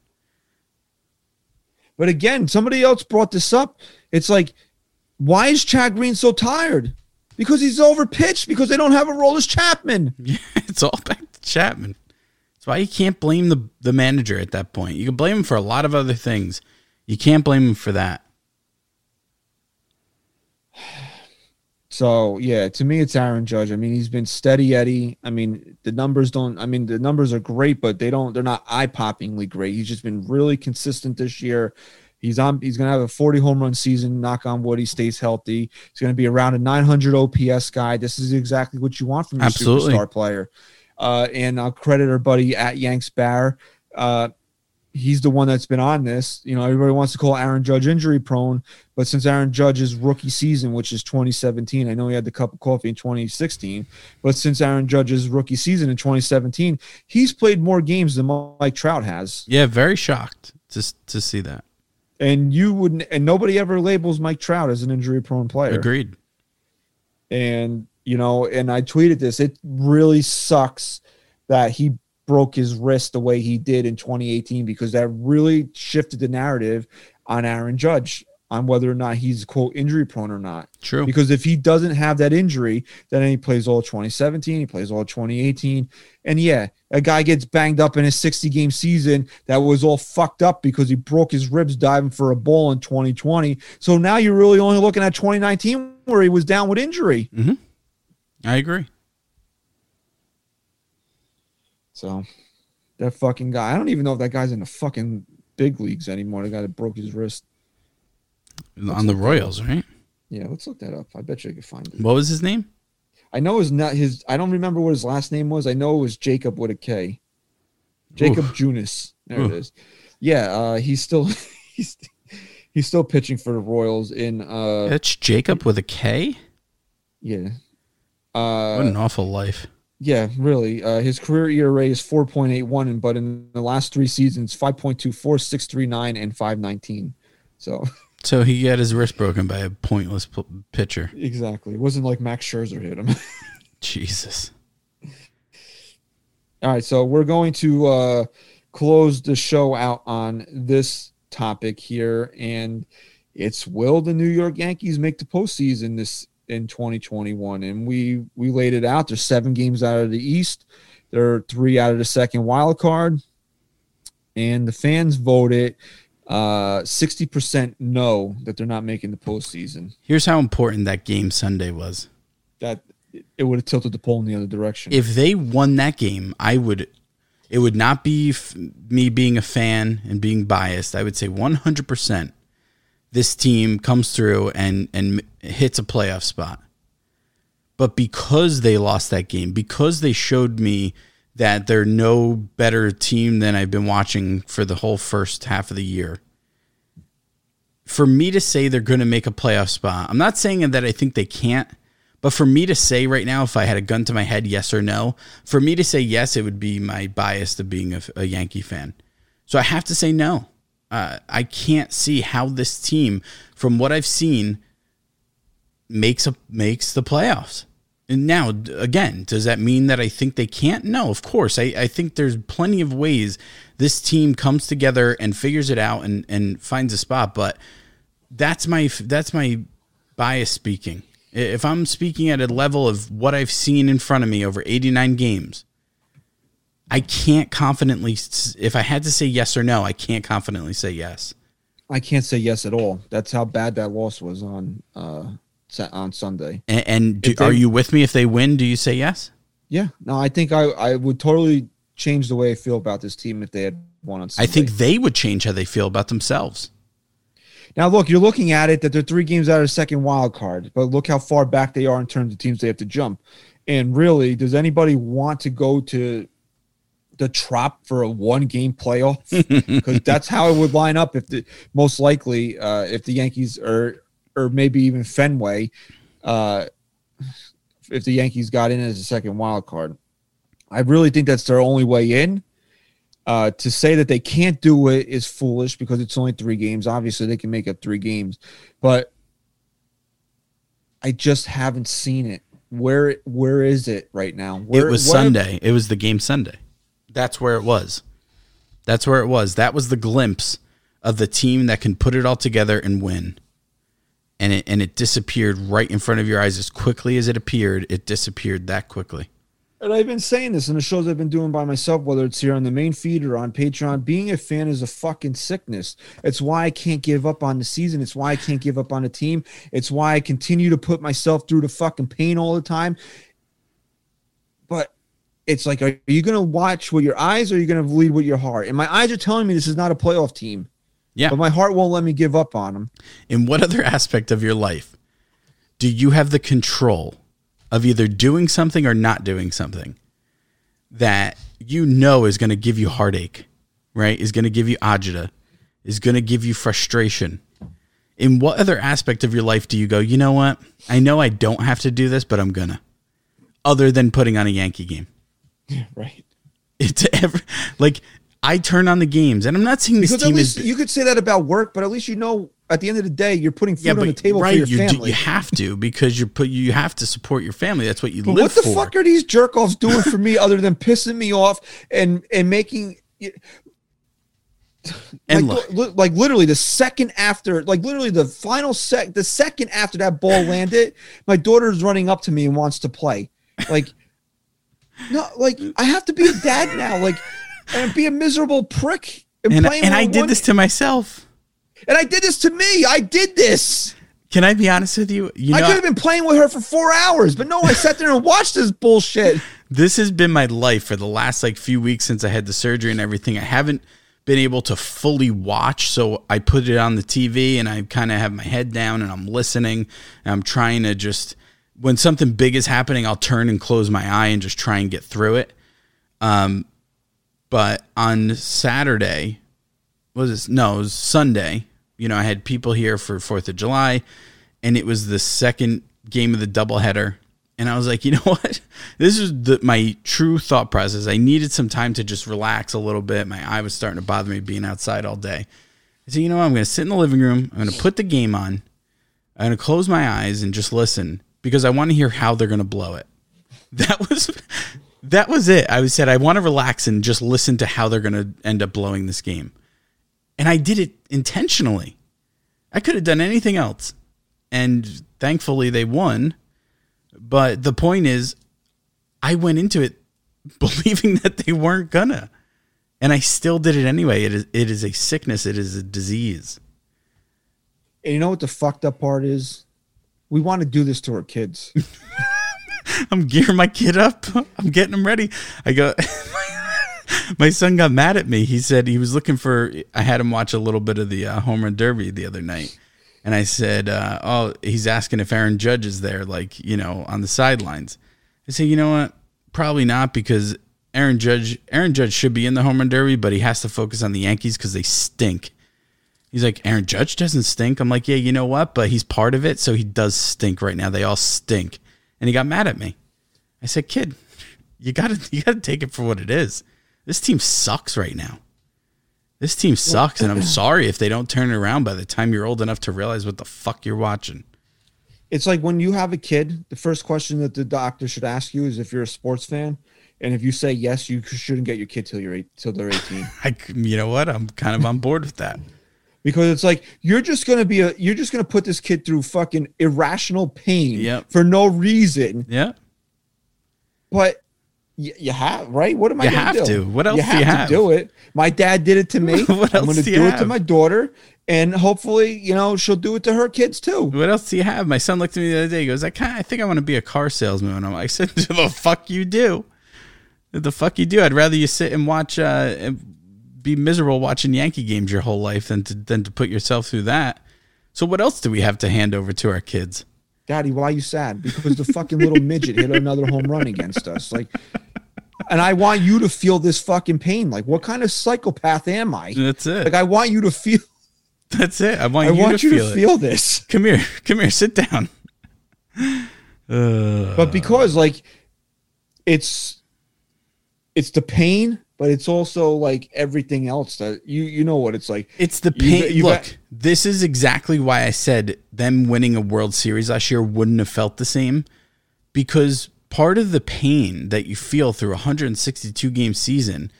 Speaker 4: But again, somebody else brought this up. It's like, why is Chad Green so tired? Because he's overpitched. Because they don't have Aroldis Chapman. <laughs>
Speaker 5: Yeah, it's all back to Chapman. That's why you can't blame the the manager at that point. You can blame him for a lot of other things. You can't blame him for that.
Speaker 4: So yeah, to me, it's Aaron Judge. I mean, he's been steady Eddie. I mean, the numbers don't. I mean, the numbers are great, but they don't. They're not eye poppingly great. He's just been really consistent this year. He's on. He's gonna have a 40 home run season. Knock on wood. He stays healthy. He's gonna be around a 900 OPS guy. This is exactly what you want from your
Speaker 5: Absolutely.
Speaker 4: superstar player. Uh, and I'll credit our buddy at Yanks Bear. Uh, he's the one that's been on this. You know, everybody wants to call Aaron Judge injury prone, but since Aaron Judge's rookie season, which is 2017, I know he had the cup of coffee in 2016, but since Aaron Judge's rookie season in 2017, he's played more games than Mike Trout has.
Speaker 5: Yeah, very shocked to to see that.
Speaker 4: And you wouldn't, and nobody ever labels Mike Trout as an injury prone player.
Speaker 5: Agreed.
Speaker 4: and you know and i tweeted this it really sucks that he broke his wrist the way he did in 2018 because that really shifted the narrative on aaron judge on whether or not he's quote injury prone or not.
Speaker 5: True.
Speaker 4: Because if he doesn't have that injury, then he plays all 2017, he plays all 2018. And yeah, a guy gets banged up in his 60 game season that was all fucked up because he broke his ribs diving for a ball in 2020. So now you're really only looking at 2019 where he was down with injury. Mm-hmm.
Speaker 5: I agree.
Speaker 4: So that fucking guy, I don't even know if that guy's in the fucking big leagues anymore. The guy that broke his wrist.
Speaker 5: On the Royals, right?
Speaker 4: Yeah, let's look that up. I bet you I could find it.
Speaker 5: What was his name?
Speaker 4: I know his not his. I don't remember what his last name was. I know it was Jacob with a K. Jacob
Speaker 5: Oof.
Speaker 4: Junis. There
Speaker 5: Oof.
Speaker 4: it is. Yeah, uh, he's still <laughs> he's he's still pitching for the Royals in uh
Speaker 5: That's Jacob with a K.
Speaker 4: yeah.
Speaker 5: What
Speaker 4: Uh
Speaker 5: an awful life.
Speaker 4: Yeah, really. Uh his career ERA is 4.81 and but in the last 3 seasons 5.24, 6.39 and 5.19. So <laughs>
Speaker 5: So he got his wrist broken by a pointless p- pitcher.
Speaker 4: exactly. It wasn't like Max Scherzer hit him. <laughs>
Speaker 5: Jesus.
Speaker 4: All right, so we're going to uh, close the show out on this topic here, and it's will the New York Yankees make the postseason this in 2021? And we we laid it out. There's seven games out of the East. There are three out of the second wild card, and the fans voted uh 60% no that they're not making the postseason.
Speaker 5: Here's how important that game Sunday was.
Speaker 4: That it would have tilted the poll in the other direction.
Speaker 5: If they won that game, I would. It would not be f- me being a fan and being biased. I would say 100% this team comes through and and hits a playoff spot. But because they lost that game, because they showed me that they're no better team than I've been watching for the whole first half of the year. For me to say they're going to make a playoff spot, I'm not saying that I think they can't, but for me to say right now, if I had a gun to my head, yes or no, for me to say yes, it would be my bias of being a, a Yankee fan. So I have to say no. Uh, I can't see how this team, from what I've seen, makes a makes the playoffs. And now, again, does that mean that I think they can't? No, of course. I, I think there's plenty of ways this team comes together and figures it out and, and finds a spot. But that's my that's my bias speaking. If I'm speaking at a level of what I've seen in front of me over 89 games, I can't confidently. If I had to say yes or no, I can't confidently say yes.
Speaker 4: I can't say yes at all. That's how bad that loss was on uh on Sunday.
Speaker 5: And, and do,
Speaker 4: they-
Speaker 5: are you with me? If they win, do you say yes?
Speaker 4: Yeah, no, I think I I would totally change the way I feel about this team if they had won on
Speaker 5: I think they would change how they feel about themselves.
Speaker 4: now look, you're looking at it that they're three games out of second wild card, but look how far back they are in terms of teams they have to jump. And really, does anybody want to go to the trop for a one game playoff? <laughs> Because that's how it would line up if the most likely uh, if the Yankees or or maybe even Fenway, uh, if the Yankees got in as a second wild card. I really think that's their only way in. Uh, to say that they can't do it is foolish because it's only three games. Obviously, they can make it three games, but I just haven't seen it. Where where is it right now? Where,
Speaker 5: it was
Speaker 4: have-
Speaker 5: Sunday. It was the game Sunday. That's where it was. That's where it was. That was the glimpse of the team that can put it all together and win. And it and it disappeared right in front of your eyes as quickly as it appeared. It disappeared that quickly.
Speaker 4: And I've been saying this in the shows I've been doing by myself, whether it's here on the main feed or on Patreon. Being a fan is a fucking sickness. It's why I can't give up on the season. It's why I can't give up on the team. It's why I continue to put myself through the fucking pain all the time. But it's like, are you going to watch with your eyes or are you going to lead with your heart? And my eyes are telling me this is not a playoff team,
Speaker 5: Yeah.
Speaker 4: but my heart won't let me give up on them.
Speaker 5: In what other aspect of your life do you have the control of either doing something or not doing something that you know is going to give you heartache, right? Is going to give you agita, is going to give you frustration. In what other aspect of your life do you go, you know what? I know I don't have to do this, but I'm going to. Other than putting on a Yankee game. <laughs>
Speaker 4: Right.
Speaker 5: It's ever like I turn on the games and I'm not saying this
Speaker 4: Because
Speaker 5: team is
Speaker 4: you could say that about work, but at least you know at the end of the day, you're putting food on the table for your
Speaker 5: you, do- you have to because you're put you have to support your family. That's what you
Speaker 4: But
Speaker 5: live
Speaker 4: what the
Speaker 5: for.
Speaker 4: fuck are these jerk offs doing for me other than pissing me off and and making
Speaker 5: And
Speaker 4: like,
Speaker 5: look-
Speaker 4: like literally the second after, like literally the final sec, the second after that ball landed, my daughter's running up to me and wants to play. Like, no, like I have to be a dad now, like, and be a miserable prick.
Speaker 5: And, and
Speaker 4: with
Speaker 5: I did
Speaker 4: one-
Speaker 5: this to myself.
Speaker 4: and I did this to me. I did this.
Speaker 5: Can I be honest with you? You
Speaker 4: I could have been playing with her for four hours, but no, I sat there and watched this bullshit.
Speaker 5: this has been my life for the last like few weeks since I had the surgery and everything. I haven't been able to fully watch, so I put it on the TV and I kind of have my head down and I'm listening. And I'm trying to just when something big is happening, I'll turn and close my eye and just try and get through it. Um, but on Saturday, was this? No, it was Sunday. You know, I had people here for Fourth of July, and it was the second game of the doubleheader. And I was like, you know <laughs> what? This is the, my true thought process. I needed some time to just relax a little bit. My eye was starting to bother me being outside all day. I said, you know what? I'm going to sit in the living room. I'm going to put the game on. I'm going to close my eyes and just listen because I want to hear how they're going to blow it. That was that was it. I said I want to relax and just listen to how they're going to end up blowing this game. And I did it intentionally. I could have done anything else. And thankfully they won. But the point is I went into it <laughs> believing that they weren't gonna. And I still did it anyway. It is it is a sickness, it is a disease.
Speaker 4: And you know what the fucked up part is? We want to do this to our kids. <laughs>
Speaker 5: I'm gearing my kid up. <laughs> I'm getting him ready. I go. <laughs> my son got mad at me. He said he was looking for. I had him watch a little bit of the uh, home run derby the other night, and I said, uh, "Oh, he's asking if Aaron Judge is there, like you know, on the sidelines." I said, "You know what? Probably not because Aaron Judge. Aaron Judge should be in the home run derby, but he has to focus on the Yankees because they stink." He's like, Aaron Judge doesn't stink. I'm like, yeah, you know what? But he's part of it, so he does stink right now. They all stink. And he got mad at me. I said, kid, you gotta <laughs> you gotta take it for what it is. This team sucks right now. This team sucks, and I'm sorry if they don't turn it around by the time you're old enough to realize what the fuck you're watching.
Speaker 4: It's like when you have a kid, the first question that the doctor should ask you is if you're a sports fan. And if you say yes, you shouldn't get your kid till you're eight, till they're 18. <laughs>
Speaker 5: I, you know what? I'm kind of on board with that.
Speaker 4: Because it's like you're just gonna be a you're just gonna put this kid through fucking irrational pain
Speaker 5: Yep.
Speaker 4: for no reason.
Speaker 5: Yeah.
Speaker 4: But you, you have right. What am I?
Speaker 5: You
Speaker 4: gonna
Speaker 5: have
Speaker 4: do?
Speaker 5: to. What else
Speaker 4: You have
Speaker 5: you
Speaker 4: to do it. My dad did it to me. <laughs>
Speaker 5: What
Speaker 4: I'm
Speaker 5: else
Speaker 4: gonna
Speaker 5: do
Speaker 4: do, it to my daughter, and hopefully, you know, she'll do it to her kids too.
Speaker 5: What else do you have? My son looked at me the other day. He goes, I kind I think I want to be a car salesman. And I'm like, <laughs> I said, the fuck you do. The fuck you do. I'd rather you sit and watch, uh, be miserable watching Yankee games your whole life than to, than to put yourself through that. So what else do we have to hand over to our kids?
Speaker 4: Daddy, why are you sad? Because the fucking little midget hit another home run against us. Like, and I want you to feel this fucking pain. Like, what kind of psychopath am I?
Speaker 5: That's it.
Speaker 4: Like, I want you to feel. <laughs>
Speaker 5: That's it. I want
Speaker 4: I
Speaker 5: you
Speaker 4: want
Speaker 5: to
Speaker 4: you
Speaker 5: feel
Speaker 4: to
Speaker 5: it.
Speaker 4: feel this.
Speaker 5: Come here. Come here. Sit down.
Speaker 4: but because like it's it's the pain but it's also like everything else that you you know what it's like
Speaker 5: It's the
Speaker 4: You-
Speaker 5: pain.
Speaker 4: you
Speaker 5: Look,
Speaker 4: got-
Speaker 5: this is exactly why I said them winning a World Series last year wouldn't have felt the same because part of the pain that you feel through a 162 game season,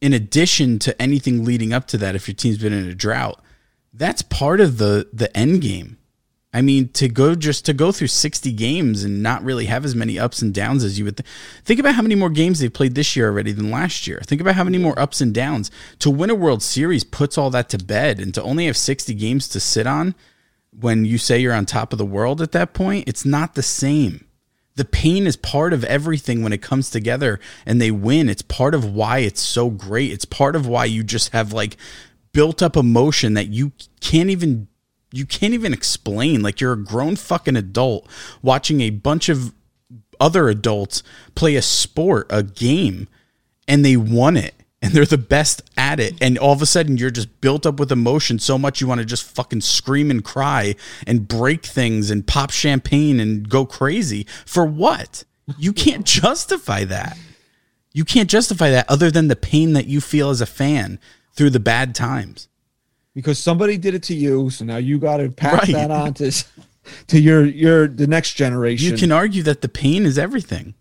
Speaker 5: in addition to anything leading up to that, if your team's been in a drought, that's part of the the end game. I mean, to go just to go through 60 games and not really have as many ups and downs as you would th- think about how many more games they've played this year already than last year. Think about how many more ups and downs. To win a World Series puts all that to bed, and to only have 60 games to sit on when you say you're on top of the world at that point, it's not the same. The pain is part of everything when it comes together and they win. It's part of why it's so great. It's part of why you just have like built up emotion that you can't even you can't even explain. Like you're a grown fucking adult watching a bunch of other adults play a sport, a game, and they won it. And they're the best at it. And all of a sudden you're just built up with emotion so much you want to just fucking scream and cry and break things and pop champagne and go crazy. For what? You can't <laughs> justify that. You can't justify that other than the pain that you feel as a fan through the bad times.
Speaker 4: Because somebody did it to you so now you got to pass
Speaker 5: Right.
Speaker 4: that on to to your your the next generation
Speaker 5: You can argue that the pain is everything.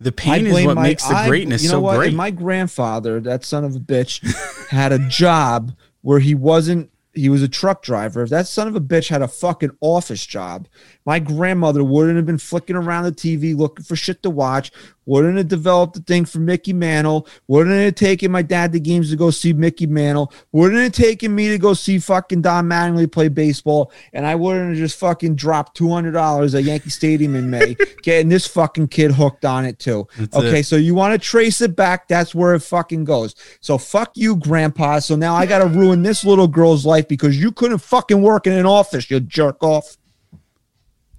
Speaker 5: The pain is what makes the
Speaker 4: I-
Speaker 5: greatness
Speaker 4: you know
Speaker 5: so
Speaker 4: what?
Speaker 5: great.
Speaker 4: And my grandfather, that son of a bitch, had a job where he wasn't. He was a truck driver. If that son of a bitch had a fucking office job, my grandmother wouldn't have been flicking around the TV looking for shit to watch. Wouldn't have developed the thing for Mickey Mantle. Wouldn't have taken my dad to games to go see Mickey Mantle. Wouldn't have taken me to go see fucking Don Mattingly play baseball. And I wouldn't have just fucking dropped two hundred dollars at Yankee Stadium in May, <laughs> getting this fucking kid hooked on it too.
Speaker 5: That's
Speaker 4: okay,
Speaker 5: it.
Speaker 4: so you want to trace it back? That's where it fucking goes. So fuck you, Grandpa. So now I got to ruin this little girl's life because you couldn't fucking work in an office. You jerk off.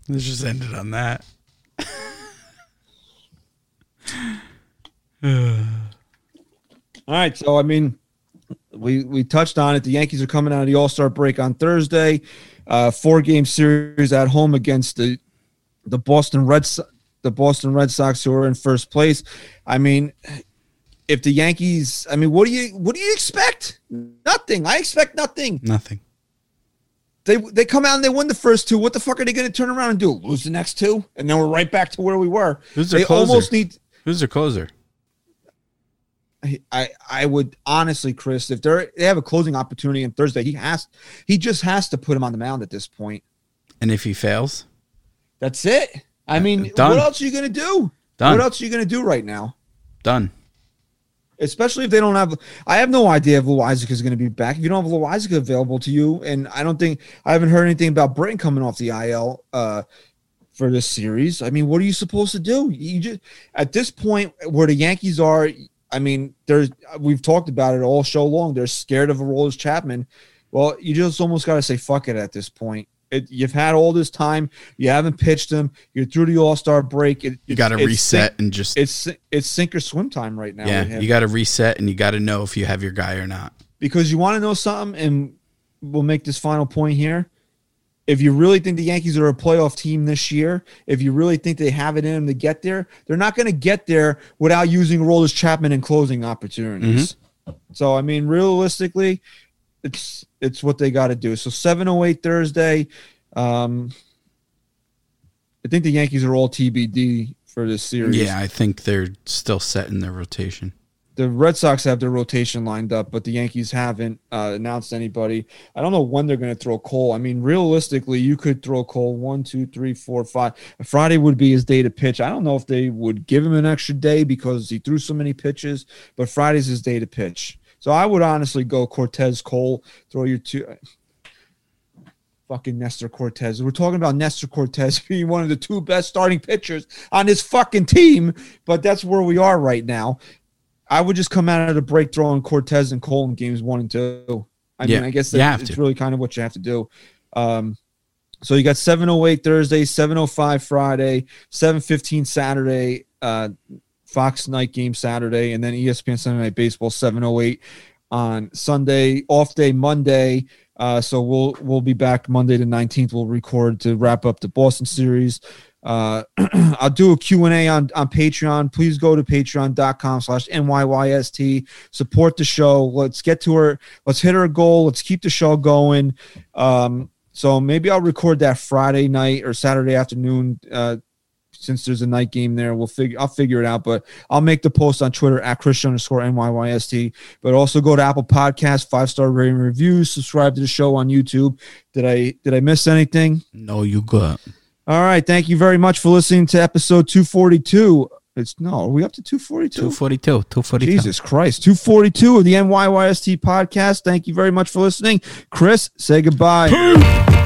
Speaker 5: Let's just end it on that. <sighs>
Speaker 4: All right, so I mean, we we touched on it. The Yankees are coming out of the All Star break on Thursday, uh, four game series at home against the the Boston Red So- the Boston Red Sox, who are in first place. I mean, if the Yankees, I mean, what do you what do you expect? Nothing. I expect nothing.
Speaker 5: Nothing.
Speaker 4: They they come out and they win the first two. What the fuck are they going to turn around and do? Lose the next two, and then we're right back to where we were.
Speaker 5: Who's their
Speaker 4: they
Speaker 5: closer?
Speaker 4: almost need.
Speaker 5: Who's their closer?
Speaker 4: I I would honestly, Chris, if they're they have a closing opportunity on Thursday, he has he just has to put him on the mound at this point.
Speaker 5: And if he fails,
Speaker 4: That's it. I mean,
Speaker 5: Done.
Speaker 4: what else are you gonna do?
Speaker 5: Done.
Speaker 4: What else are you gonna do right now?
Speaker 5: done.
Speaker 4: Especially if they don't have. I have no idea if Loaisiga is going to be back. If you don't have Loaisiga available to you, and I don't think I haven't heard anything about Britton coming off the IL uh, for this series. I mean, what are you supposed to do? You just at this point where the Yankees are. I mean, there's we've talked about it all show long. They're scared of Aroldis Chapman. Well, you just almost got to say fuck it at this point. It, you've had all this time. You haven't pitched them. You're through the All Star break. It,
Speaker 5: You got to reset and just
Speaker 4: It's it's sink or swim time right now.
Speaker 5: yeah. You got to reset and you got to know if you have your guy or not.
Speaker 4: because you want to know something, and we'll make this final point here. If you really think the Yankees are a playoff team this year, if you really think they have it in them to get there, they're not going to get there without using Aroldis Chapman and closing opportunities. Mm-hmm. So I mean, realistically, it's it's what they got to do. So seven oh eight Thursday. Um, I think the Yankees are all TBD for this series.
Speaker 5: Yeah, I think they're still set in their rotation.
Speaker 4: the Red Sox have their rotation lined up, but the Yankees haven't uh, announced anybody. I don't know when they're going to throw Cole. I mean, realistically, you could throw Cole one, two, three, four, five. Friday would be his day to pitch. I don't know if they would give him an extra day because he threw so many pitches, but Friday's his day to pitch. So I would honestly go Cortes Cole, throw your two. Fucking Nestor Cortes. We're talking about Nestor Cortes <laughs> being one of the two best starting pitchers on his fucking team, but that's where we are right now. I would just come out of the break throwing Cortes and Cole in games one and two. I
Speaker 5: Yeah,
Speaker 4: mean, I guess
Speaker 5: you
Speaker 4: that,
Speaker 5: have
Speaker 4: it's
Speaker 5: to.
Speaker 4: really kind of what you have to do. Um, so you got 708 Thursday, 705 Friday, 715 Saturday, uh, Fox night game Saturday, and then ESPN Sunday Night Baseball 708 on Sunday, off day Monday. Uh, so we'll we'll be back Monday the 19th. We'll record to wrap up the Boston series. Uh, <clears throat> I'll do a Q&A on, on Patreon. Please go to patreon.com slash NYYST. Support the show. Let's get to her. Let's hit our goal. Let's keep the show going. Um, so maybe I'll record that Friday night or Saturday afternoon. Uh, since there's a night game there, we'll figure. I'll figure it out. But I'll make the post on Twitter at Christian underscore NYYST. But also go to Apple Podcasts, five star rating reviews, subscribe to the show on YouTube. Did I did I miss anything?
Speaker 5: No, you good.
Speaker 4: All right. Thank you very much for listening to episode 242. It's no, are we up to 242?
Speaker 5: 242. 242.
Speaker 4: Jesus Christ. 242 of the NYYST podcast. Thank you very much for listening. Chris, say goodbye.